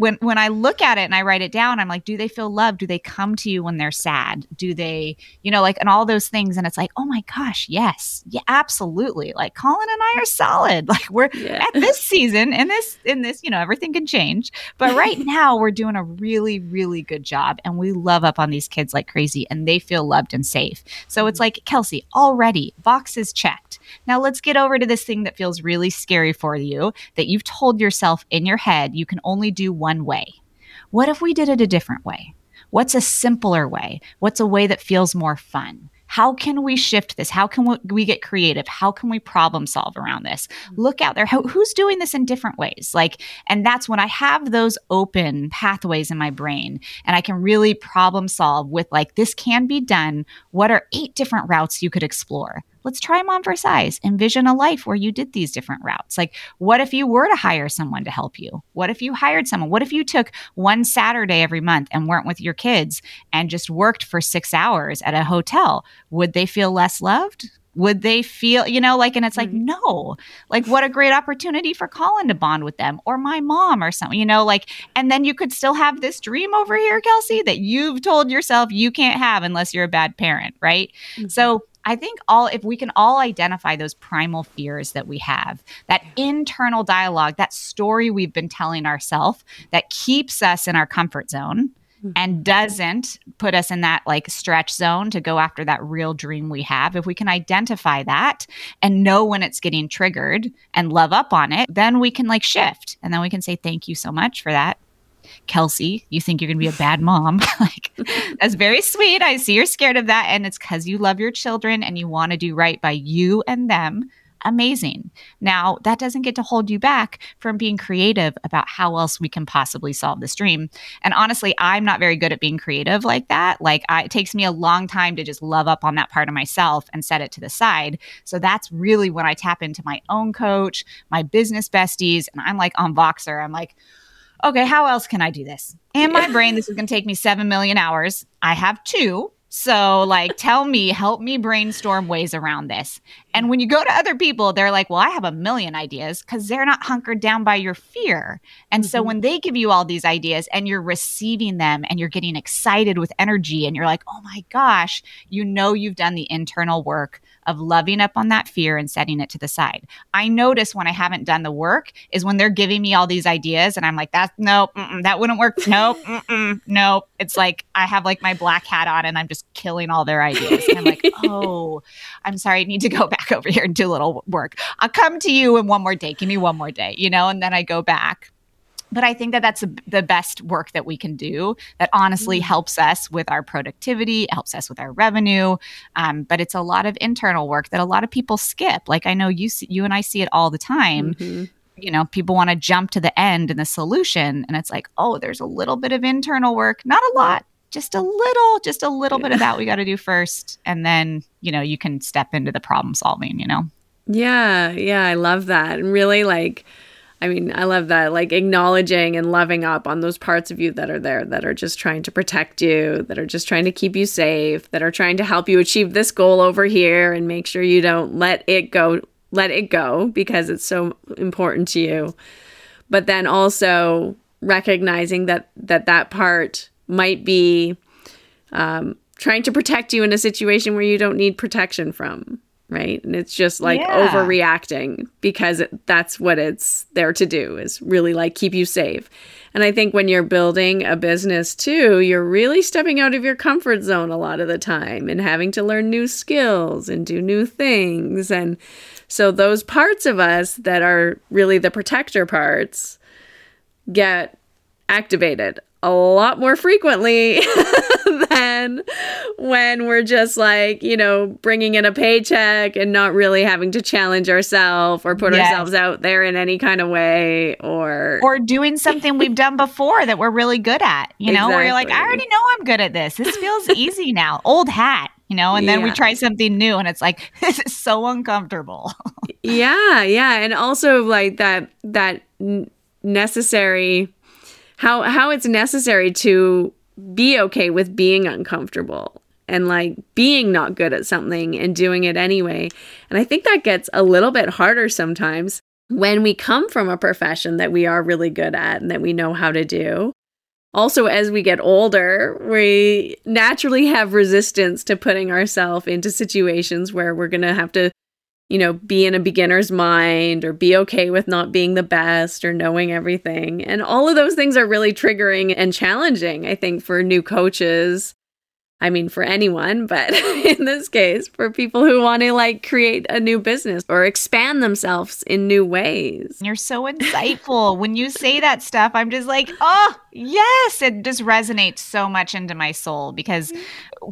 Speaker 2: when when I look at it and I write it down, I'm like, do they feel loved? Do they come to you when they're sad? Do they, you know, like and all those things? And it's like, oh my gosh, yes, yeah, absolutely. Like Colin and I are solid. Like we're yeah. at this season in this in this, you know, everything can change. But right now we're doing a really, really good job. And we love up on these kids like crazy and they feel loved and safe. So it's mm-hmm. like, Kelsey, already boxes checked. Now let's get over to this thing that feels really scary for you that you've told yourself in your head you can only do one way. What if we did it a different way? What's a simpler way? What's a way that feels more fun? How can we shift this? How can we get creative? How can we problem solve around this? Mm-hmm. Look out there. who's doing this in different ways? Like, and that's when I have those open pathways in my brain and I can really problem solve with like, this can be done. What are eight different routes you could explore? Let's try them on for size. Envision a life where you did these different routes. Like, what if you were to hire someone to help you? What if you hired someone? What if you took one Saturday every month and weren't with your kids and just worked for six hours at a hotel? Would they feel less loved? Would they feel, you know, like, and it's like, mm-hmm. no, like, what a great opportunity for Colin to bond with them or my mom or something, you know, like, and then you could still have this dream over here, Kelsey, that you've told yourself you can't have unless you're a bad parent, right? Mm-hmm. So, I think all if we can all identify those primal fears that we have, that internal dialogue, that story we've been telling ourselves that keeps us in our comfort zone hmm. and doesn't put us in that like stretch zone to go after that real dream we have. If we can identify that and know when it's getting triggered and love up on it, then we can like shift and then we can say thank you so much for that Kelsey, you think you're going to be a bad mom. like, that's very sweet. I see you're scared of that. And it's because you love your children and you want to do right by you and them. Amazing. Now, that doesn't get to hold you back from being creative about how else we can possibly solve this dream. And honestly, I'm not very good at being creative like that. Like, I, it takes me a long time to just love up on that part of myself and set it to the side. So that's really when I tap into my own coach, my business besties, and I'm like on Voxer. I'm like, okay, how else can I do this? In my brain, this is going to take me 7 million hours. I have two. So, like, tell me, help me brainstorm ways around this. And when you go to other people, they're like, well, I have a million ideas because they're not hunkered down by your fear. And mm-hmm. so, when they give you all these ideas and you're receiving them and you're getting excited with energy and you're like, oh my gosh, you know, you've done the internal work of loving up on that fear and setting it to the side. I notice when I haven't done the work is when they're giving me all these ideas and I'm like, that's nope, that wouldn't work. Nope, nope. It's like I have like my black hat on and I'm just killing all their ideas. And I'm like, oh, I'm sorry, I need to go back over here and do a little work. I'll come to you in one more day. Give me one more day, you know, and then I go back but I think that that's the best work that we can do that honestly mm-hmm. helps us with our productivity, helps us with our revenue. Um, but it's a lot of internal work that a lot of people skip. Like I know you, see, you and I see it all the time. Mm-hmm. You know, people want to jump to the end and the solution, and it's like, oh, there's a little bit of internal work, not a lot, just a little, just a little yeah. bit of that we got to do first, and then you know you can step into the problem solving. You know.
Speaker 1: Yeah, yeah, I love that, and really like I mean, I love that, like acknowledging and loving up on those parts of you that are there that are just trying to protect you, that are just trying to keep you safe, that are trying to help you achieve this goal over here and make sure you don't let it go, let it go because it's so important to you. But then also recognizing that that that part might be um, trying to protect you in a situation where you don't need protection from right? And it's just like yeah. overreacting because it, that's what it's there to do is really like keep you safe. And I think when you're building a business too, you're really stepping out of your comfort zone a lot of the time and having to learn new skills and do new things. And so those parts of us that are really the protector parts get activated a lot more frequently than when we're just like, you know, bringing in a paycheck and not really having to challenge ourselves or put yes. ourselves out there in any kind of way or
Speaker 2: or doing something we've done before that we're really good at, you know, exactly. where you're like, I already know I'm good at this. This feels easy now. Old hat, you know, and then yeah. we try something new and it's like this is so uncomfortable.
Speaker 1: yeah, yeah, and also like that that necessary how how it's necessary to be okay with being uncomfortable and like being not good at something and doing it anyway. And I think that gets a little bit harder sometimes. when we come from a profession that we are really good at and that we know how to do. Also, as we get older, we naturally have resistance to putting ourselves into situations where we're going to have to, you know, be in a beginner's mind or be okay with not being the best or knowing everything. And all of those things are really triggering and challenging, I think, for new coaches I mean, for anyone, but in this case, for people who want to like create a new business or expand themselves in new ways.
Speaker 2: You're so insightful. when you say that stuff, I'm just like, oh, yes. It just resonates so much into my soul because mm-hmm.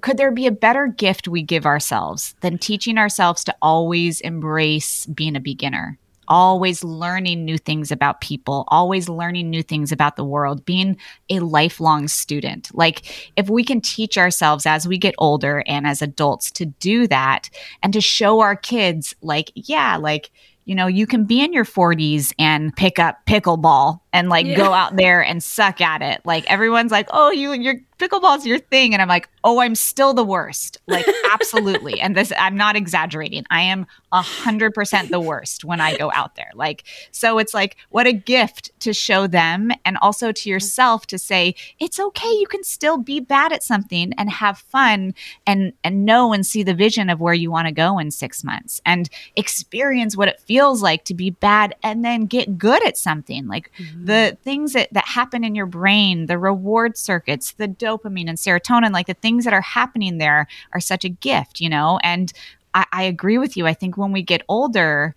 Speaker 2: Could there be a better gift we give ourselves than teaching ourselves to always embrace being a beginner? always learning new things about people, always learning new things about the world, being a lifelong student. Like, if we can teach ourselves as we get older and as adults to do that and to show our kids, like, yeah, like, you know, you can be in your 40s and pick up pickleball and like yeah. go out there and suck at it. Like everyone's like, "Oh, you and your pickleball's your thing." And I'm like, "Oh, I'm still the worst." Like absolutely. and this I'm not exaggerating. I am 100% the worst when I go out there. Like so it's like what a gift to show them and also to yourself to say, "It's okay. You can still be bad at something and have fun and and know and see the vision of where you want to go in 6 months and experience what it feels like to be bad and then get good at something." Like mm-hmm the things that, that happen in your brain, the reward circuits, the dopamine and serotonin, like the things that are happening there are such a gift, you know? And I, I agree with you. I think when we get older,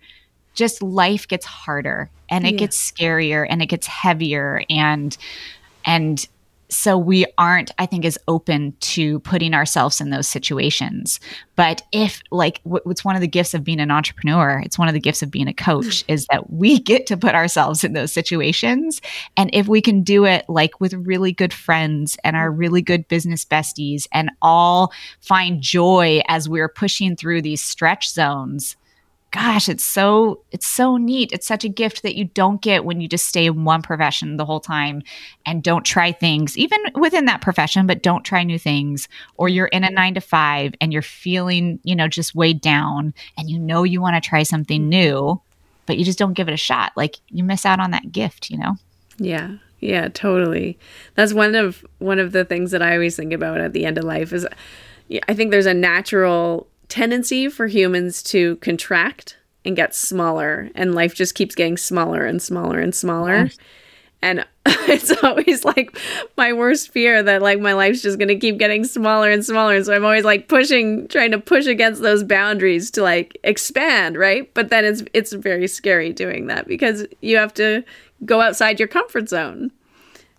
Speaker 2: just life gets harder and it yeah. gets scarier and it gets heavier and and so we aren't i think as open to putting ourselves in those situations. But if like what's one of the gifts of being an entrepreneur it's one of the gifts of being a coach hmm. is that we get to put ourselves in those situations. And if we can do it like with really good friends and our really good business besties and all find joy as we're pushing through these stretch zones gosh, it's so it's so neat. It's such a gift that you don't get when you just stay in one profession the whole time and don't try things, even within that profession, but don't try new things. Or you're in a nine to five and you're feeling, you know, just weighed down and you know you want to try something new, but you just don't give it a shot. Like you miss out on that gift, you know?
Speaker 1: Yeah. Yeah, totally. That's one of one of the things that I always think about at the end of life is I think there's a natural tendency for humans to contract and get smaller, and life just keeps getting smaller and smaller and smaller. And it's always like my worst fear that like my life's just gonna keep getting smaller and smaller. And so I'm always like pushing, trying to push against those boundaries to like expand, right? But then it's it's very scary doing that because you have to go outside your comfort zone.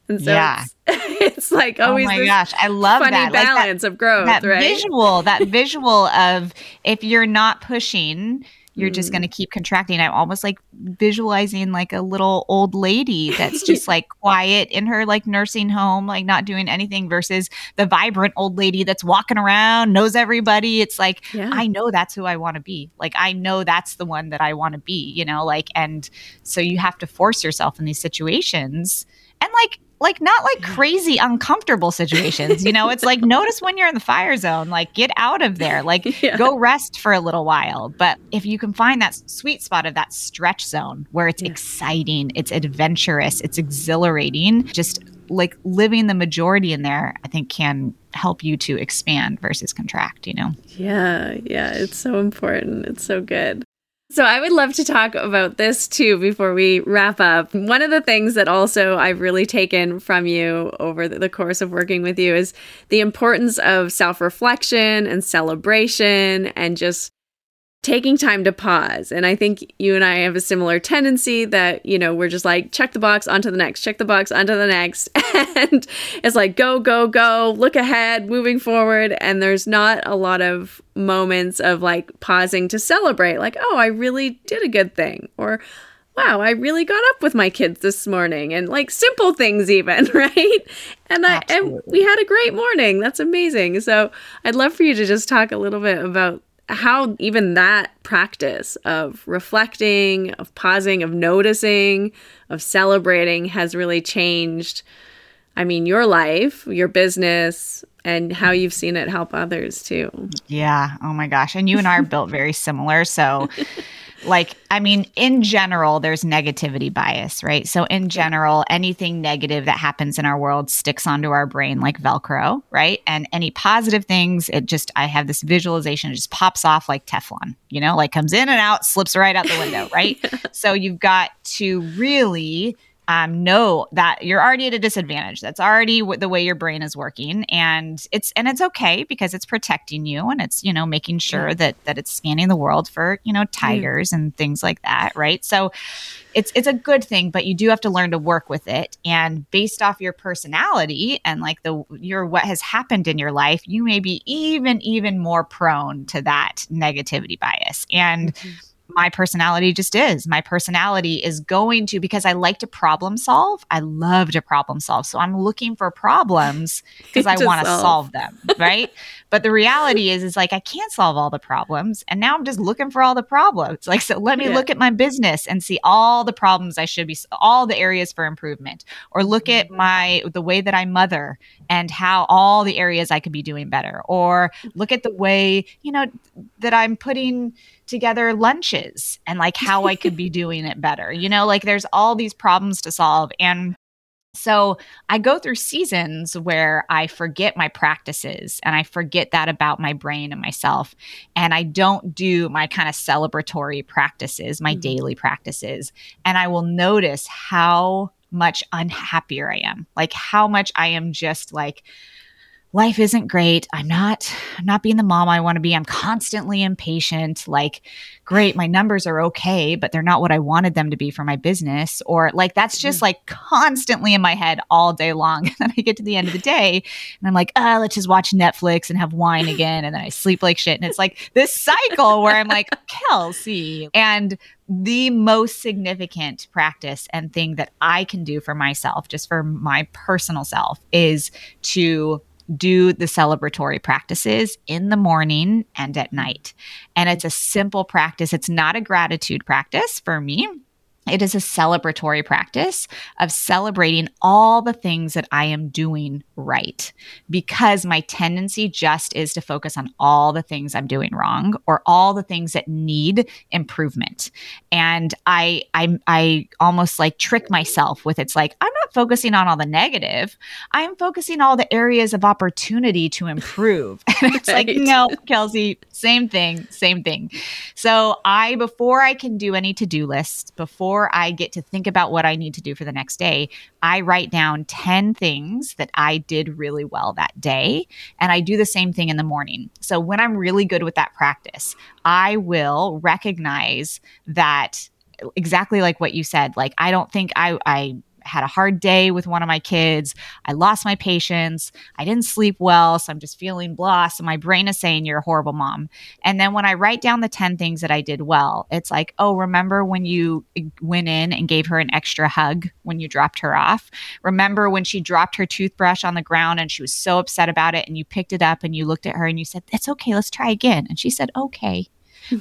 Speaker 1: And so yeah. it's, it's like oh always.
Speaker 2: Oh my gosh, I love
Speaker 1: funny
Speaker 2: that
Speaker 1: balance
Speaker 2: like that,
Speaker 1: of growth.
Speaker 2: That
Speaker 1: right?
Speaker 2: visual, that visual of if you're not pushing, you're mm. just going to keep contracting. I'm almost like visualizing like a little old lady that's just like quiet in her like nursing home, like not doing anything versus the vibrant old lady that's walking around, knows everybody. It's like, yeah. I know that's who I want to be. Like, I know that's the one that I want to be, you know, like, and so you have to force yourself in these situations. And like, like not like crazy uncomfortable situations. You know, it's like notice when you're in the fire zone, like get out of there, like yeah. go rest for a little while. But if you can find that sweet spot of that stretch zone where it's yeah. exciting, it's adventurous, it's exhilarating, just like living the majority in there, I think can help you to expand versus contract, you know?
Speaker 1: Yeah, yeah, it's so important. It's so good. So I would love to talk about this too before we wrap up. One of the things that also I've really taken from you over the course of working with you is the importance of self-reflection and celebration and just taking time to pause. And I think you and I have a similar tendency that, you know, we're just like, check the box onto the next, check the box onto the next. And it's like, go, go, go, look ahead, moving forward. And there's not a lot of moments of like pausing to celebrate, like, oh, I really did a good thing. Or, wow, I really got up with my kids this morning and like simple things even, right? And I and we had a great morning. That's amazing. So I'd love for you to just talk a little bit about how even that practice of reflecting, of pausing, of noticing, of celebrating has really changed I mean, your life, your business, and how mm-hmm. you've seen it help others too.
Speaker 2: Yeah. Oh my gosh. And you and I are built very similar. So, like, I mean, in general, there's negativity bias, right? So, in general, anything negative that happens in our world sticks onto our brain like Velcro, right? And any positive things, it just, I have this visualization, it just pops off like Teflon, you know, like comes in and out, slips right out the window, right? so, you've got to really um, know that you're already at a disadvantage. That's already w- the way your brain is working, and it's and it's okay because it's protecting you, and it's you know making sure yeah. that that it's scanning the world for you know tigers and things like that, right? So it's it's a good thing, but you do have to learn to work with it. And based off your personality and like the your what has happened in your life, you may be even even more prone to that negativity bias and. Mm-hmm my personality just is. My personality is going to, because I like to problem solve, I love to problem solve. So I'm looking for problems because I want to solve them, right? but the reality is, is like I can't solve all the problems. And now I'm just looking for all the problems. Like, so let me yeah. look at my business and see all the problems I should be, all the areas for improvement, or look at mm-hmm. my, the way that I mother and how all the areas I could be doing better, or look at the way, you know, that I'm putting, together lunches and like how I could be doing it better. You know, like there's all these problems to solve. And so I go through seasons where I forget my practices and I forget that about my brain and myself. And I don't do my kind of celebratory practices, my mm-hmm. daily practices. And I will notice how much unhappier I am, like how much I am just like, life isn't great. I'm not I'm not being the mom I want to be. I'm constantly impatient. Like, great, my numbers are okay, but they're not what I wanted them to be for my business. Or like that's just mm-hmm. like constantly in my head all day long. And then I get to the end of the day and I'm like, ah, let's just watch Netflix and have wine again. And then I sleep like shit. And it's like this cycle where I'm like, Kelsey. And the most significant practice and thing that I can do for myself, just for my personal self, is to do the celebratory practices in the morning and at night. And it's a simple practice. It's not a gratitude practice for me. It is a celebratory practice of celebrating all the things that I am doing right because my tendency just is to focus on all the things I'm doing wrong or all the things that need improvement. And I I I almost like trick myself with it's like I'm not focusing on all the negative. I'm focusing all the areas of opportunity to improve. And it's right. like no, Kelsey, same thing, same thing. So I before I can do any to-do lists, before I get to think about what I need to do for the next day, I write down 10 things that I did really well that day. And I do the same thing in the morning. So when I'm really good with that practice, I will recognize that exactly like what you said. Like, I don't think I, I, had a hard day with one of my kids. I lost my patience. I didn't sleep well. So I'm just feeling blah. So my brain is saying, You're a horrible mom. And then when I write down the 10 things that I did well, it's like, Oh, remember when you eh, went in and gave her an extra hug when you dropped her off? Remember when she dropped her toothbrush on the ground and she was so upset about it and you picked it up and you looked at her and you said, It's okay. Let's try again. And she said, Okay.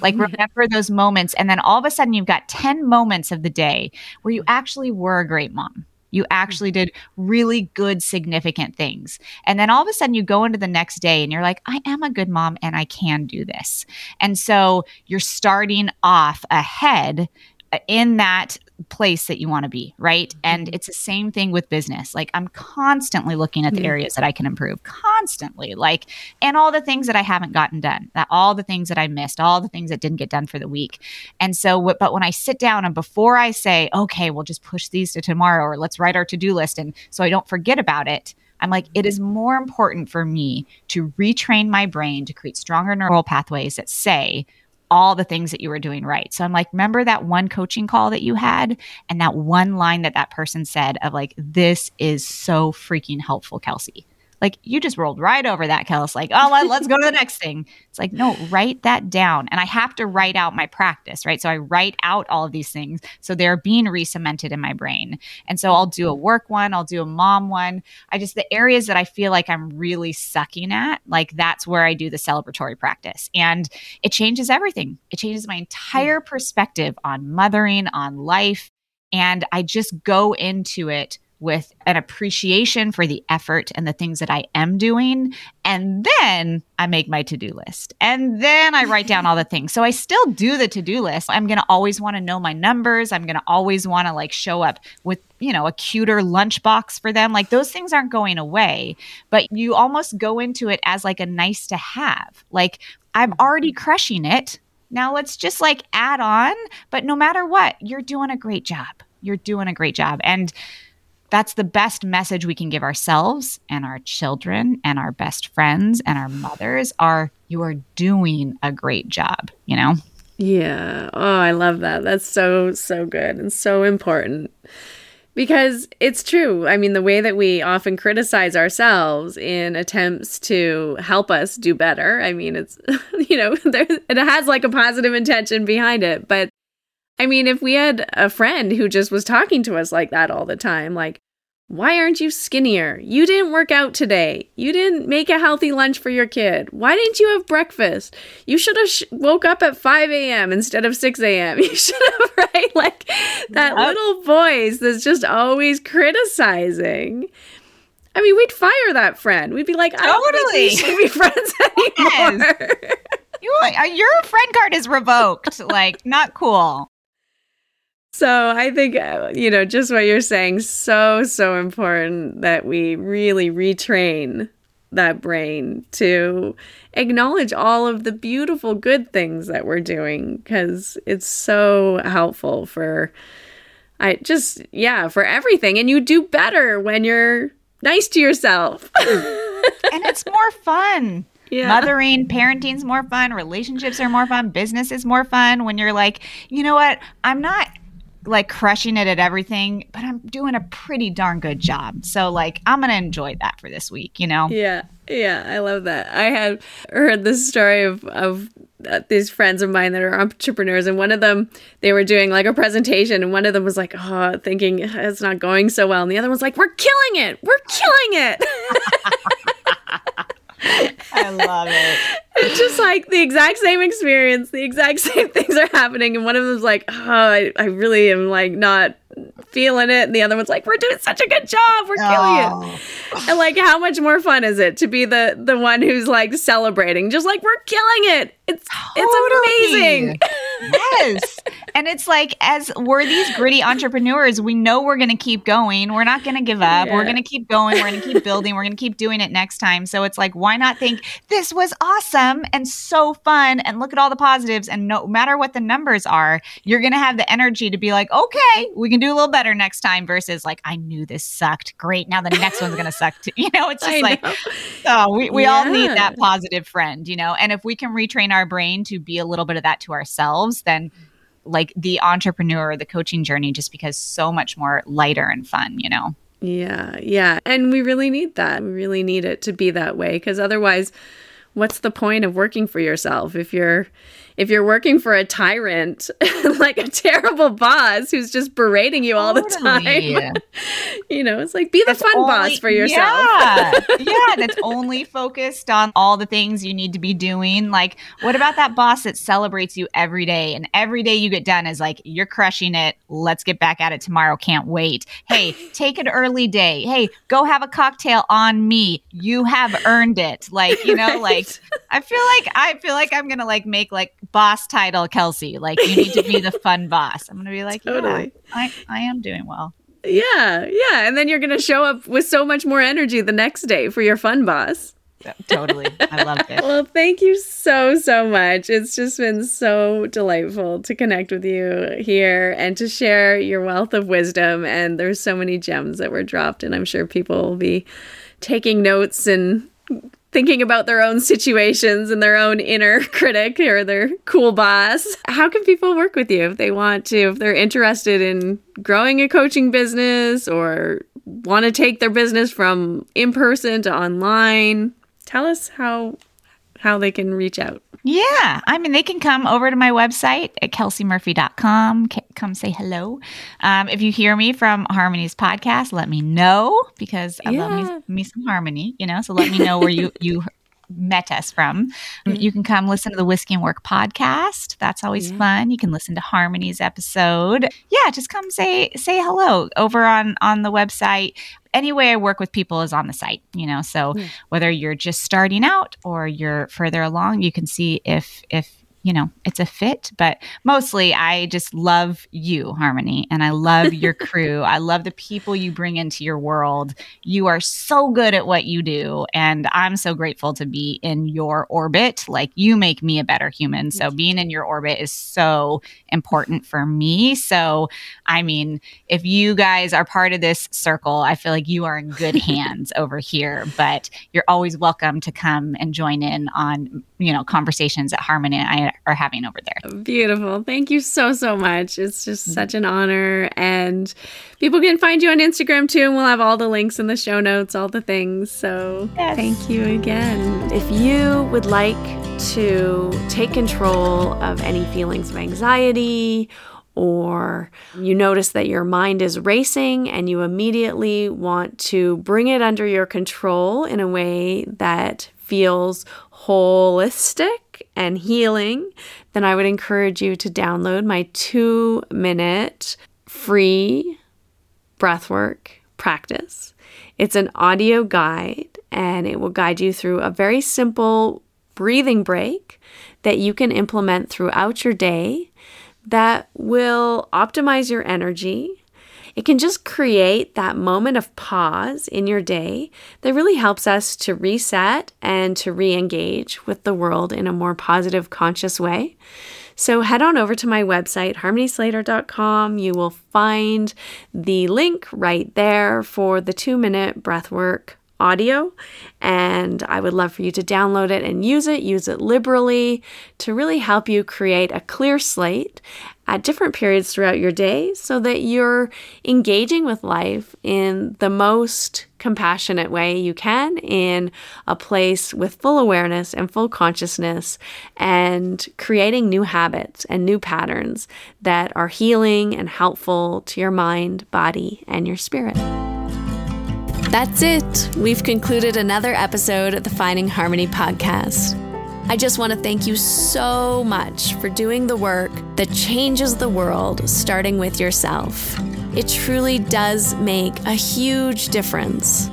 Speaker 2: Like remember those moments. And then all of a sudden you've got 10 moments of the day where you actually were a great mom. You actually did really good, significant things. And then all of a sudden you go into the next day and you're like, I am a good mom and I can do this. And so you're starting off ahead uh, in that place that you want to be, right? Mm-hmm. And it's the same thing with business. Like I'm constantly looking at the mm-hmm. areas that I can improve, constantly. Like and all the things that I haven't gotten done, that all the things that I missed, all the things that didn't get done for the week. And so but when I sit down and before I say, "Okay, we'll just push these to tomorrow or let's write our to-do list and so I don't forget about it." I'm like, it is more important for me to retrain my brain to create stronger neural pathways that say, all the things that you were doing right. So I'm like, remember that one coaching call that you had and that one line that that person said of like, this is so freaking helpful, Kelsey. Like you just rolled right over that, Kels. Like, oh, let, let's go to the next thing. It's like, no, write that down. And I have to write out my practice, right? So I write out all of these things. So they're being re-cemented in my brain. And so I'll do a work one, I'll do a mom one. I just, the areas that I feel like I'm really sucking at, like that's where I do the celebratory practice. And it changes everything. It changes my entire perspective on mothering, on life. And I just go into it with an appreciation for the effort and the things that I am doing. And then I make my to do list. And then I write down all the things. So I still do the to do list. I'm going to always want to know my numbers. I'm going to always want to like show up with, you know, a cuter lunchbox for them. Like those things aren't going away, but you almost go into it as like a nice to have. Like I'm already crushing it. Now let's just like add on. But no matter what, you're doing a great job. You're doing a great job. And that's the best message we can give ourselves and our children and our best friends and our mothers are you are doing a great job, you know?
Speaker 1: Yeah. Oh, I love that. That's so, so good and so important. Because it's true. I mean, the way that we often criticize ourselves in attempts to help us do better, I mean, it's, you know, there, it has like a positive intention behind it. But I mean, if we had a friend who just was talking to us like that all the time, like, why aren't you skinnier? You didn't work out today. You didn't make a healthy lunch for your kid. Why didn't you have breakfast? You should have sh- woke up at 5 a.m. instead of 6 a.m. You should have, right? Like that yep. little voice that's just always criticizing. I mean, we'd fire that friend. We'd be like, I totally. don't think we should be friends anymore. Yes.
Speaker 2: You, uh, your friend card is revoked. like, not cool.
Speaker 1: So I think, uh, you know, just what you're saying, so, so important that we really retrain that brain to acknowledge all of the beautiful good things that we're doing because it's so helpful for I just yeah, for everything and you do better when you're nice to yourself.
Speaker 2: and it's more fun. Yeah. Mothering, parenting's more fun, relationships are more fun, business is more fun when you're like, you know what? I'm not like crushing it at everything, but I'm doing a pretty darn good job. So like I'm gonna enjoy that for this week, you know?
Speaker 1: Yeah, yeah, I love that. I had heard this story of of uh, these friends of mine that are entrepreneurs, and one of them they were doing like a presentation, and one of them was like, "Oh, thinking it's not going so well," and the other one's like, "We're killing it! We're killing it!"
Speaker 2: I love it.
Speaker 1: It's just like the exact same experience. The exact same things are happening. And one of them's like, oh, I, I really am like not feeling it. And the other one's like, we're doing such a good job. We're killing oh. it. And like, how much more fun is it to be the the one who's like celebrating? Just like, we're killing it. It's totally. it's amazing.
Speaker 2: yes. And it's like, as we're these gritty entrepreneurs, we know we're going to keep going. We're not going to give up. Yeah. We're going to keep going. We're going to keep building. We're going to keep doing it next time. So it's like, why not think this was awesome and so fun and look at all the positives. And no matter what the numbers are, you're going to have the energy to be like, okay, we can do a little better next time versus like, I knew this sucked. Great. Now the next one's going to suck too. You know, it's just I like, know. oh, we, we yeah. all need that positive friend, you know? And if we can retrain our brain to be a little bit of that to ourselves, then like the entrepreneur, the coaching journey just because so much more lighter and fun, you know?
Speaker 1: Yeah, yeah. And we really need that. We really need it to be that way because otherwise, what's the point of working for yourself if you're if you're working for a tyrant, like a terrible boss who's just berating you all the time, you know, it's like be the that's fun only, boss for yourself.
Speaker 2: Yeah. yeah. That's only focused on all the things you need to be doing. Like, what about that boss that celebrates you every day and every day you get done is like, you're crushing it. Let's get back at it tomorrow. Can't wait. Hey, take an early day. Hey, go have a cocktail on me. You have earned it. Like, you know, right. like I feel like I feel like I'm gonna like make like boss title, Kelsey. Like you need to be the fun boss. I'm gonna be like, totally. yeah, I, I am doing well.
Speaker 1: Yeah, yeah. And then you're gonna show up with so much more energy the next day for your fun boss.
Speaker 2: Totally. I love it.
Speaker 1: well, thank you so, so much. It's just been so delightful to connect with you here and to share your wealth of wisdom. And there's so many gems that were dropped, and I'm sure people will be taking notes and thinking about their own situations and their own inner critic or their cool boss. How can people work with you if they want to, if they're interested in growing a coaching business or want to take their business from in person to online? Tell us how how they can reach out.
Speaker 2: Yeah. I mean, they can come over to my website at kelseymurphy.com. Come say hello. Um, if you hear me from Harmony's podcast, let me know because I yeah. love me, me some Harmony, you know, so let me know where you, you met us from. Mm-hmm. You can come listen to the Whiskey and Work podcast. That's always yeah. fun. You can listen to Harmony's episode. Yeah, just come say say hello over on on the website any way I work with people is on the site, you know. So yeah. whether you're just starting out or you're further along, you can see if if you know, it's a fit, but mostly I just love you, Harmony, and I love your crew. I love the people you bring into your world. You are so good at what you do, and I'm so grateful to be in your orbit. Like you make me a better human. So being in your orbit is so important for me. So, I mean, if you guys are part of this circle, I feel like you are in good hands over here, but you're always welcome to come and join in on, you know, conversations that Harmony and I are having over there.
Speaker 1: Beautiful. Thank you so, so much. It's just mm-hmm. such an honor. And people can find you on Instagram too. And we'll have all the links in the show notes, all the things. So yes. thank you again. If you would like to take control of any feelings of anxiety, or you notice that your mind is racing and you immediately want to bring it under your control in a way that feels holistic and healing, then I would encourage you to download my two minute free breathwork practice. It's an audio guide and it will guide you through a very simple breathing break that you can implement throughout your day that will optimize your energy it can just create that moment of pause in your day that really helps us to reset and to re engage with the world in a more positive, conscious way. So head on over to my website, harmonyslater.com. You will find the link right there for the two minute breathwork audio. And I would love for you to download it and use it, use it liberally to really help you create a clear slate at different periods throughout your day so that you're engaging with life in the most compassionate way you can in a place with full awareness and full consciousness and creating new habits and new patterns that are healing and helpful to your mind, body, and your spirit. That's it. We've concluded another episode of the Finding Harmony podcast. I just want to thank you so much for doing the work that changes the world, starting with yourself. It truly does make a huge difference.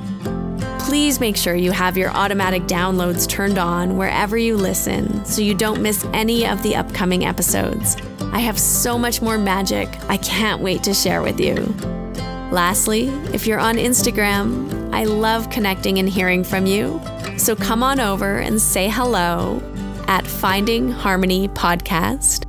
Speaker 1: Please make sure you have your automatic downloads turned on wherever you listen so you don't miss any of the upcoming episodes. I have so much more magic I can't wait to share with you. Lastly, if you're on Instagram, I love connecting and hearing from you. So come on over and say hello at Finding Harmony Podcast.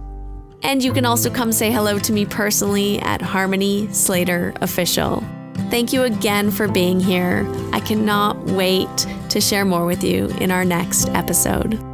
Speaker 1: And you can also come say hello to me personally at Harmony Slater Official. Thank you again for being here. I cannot wait to share more with you in our next episode.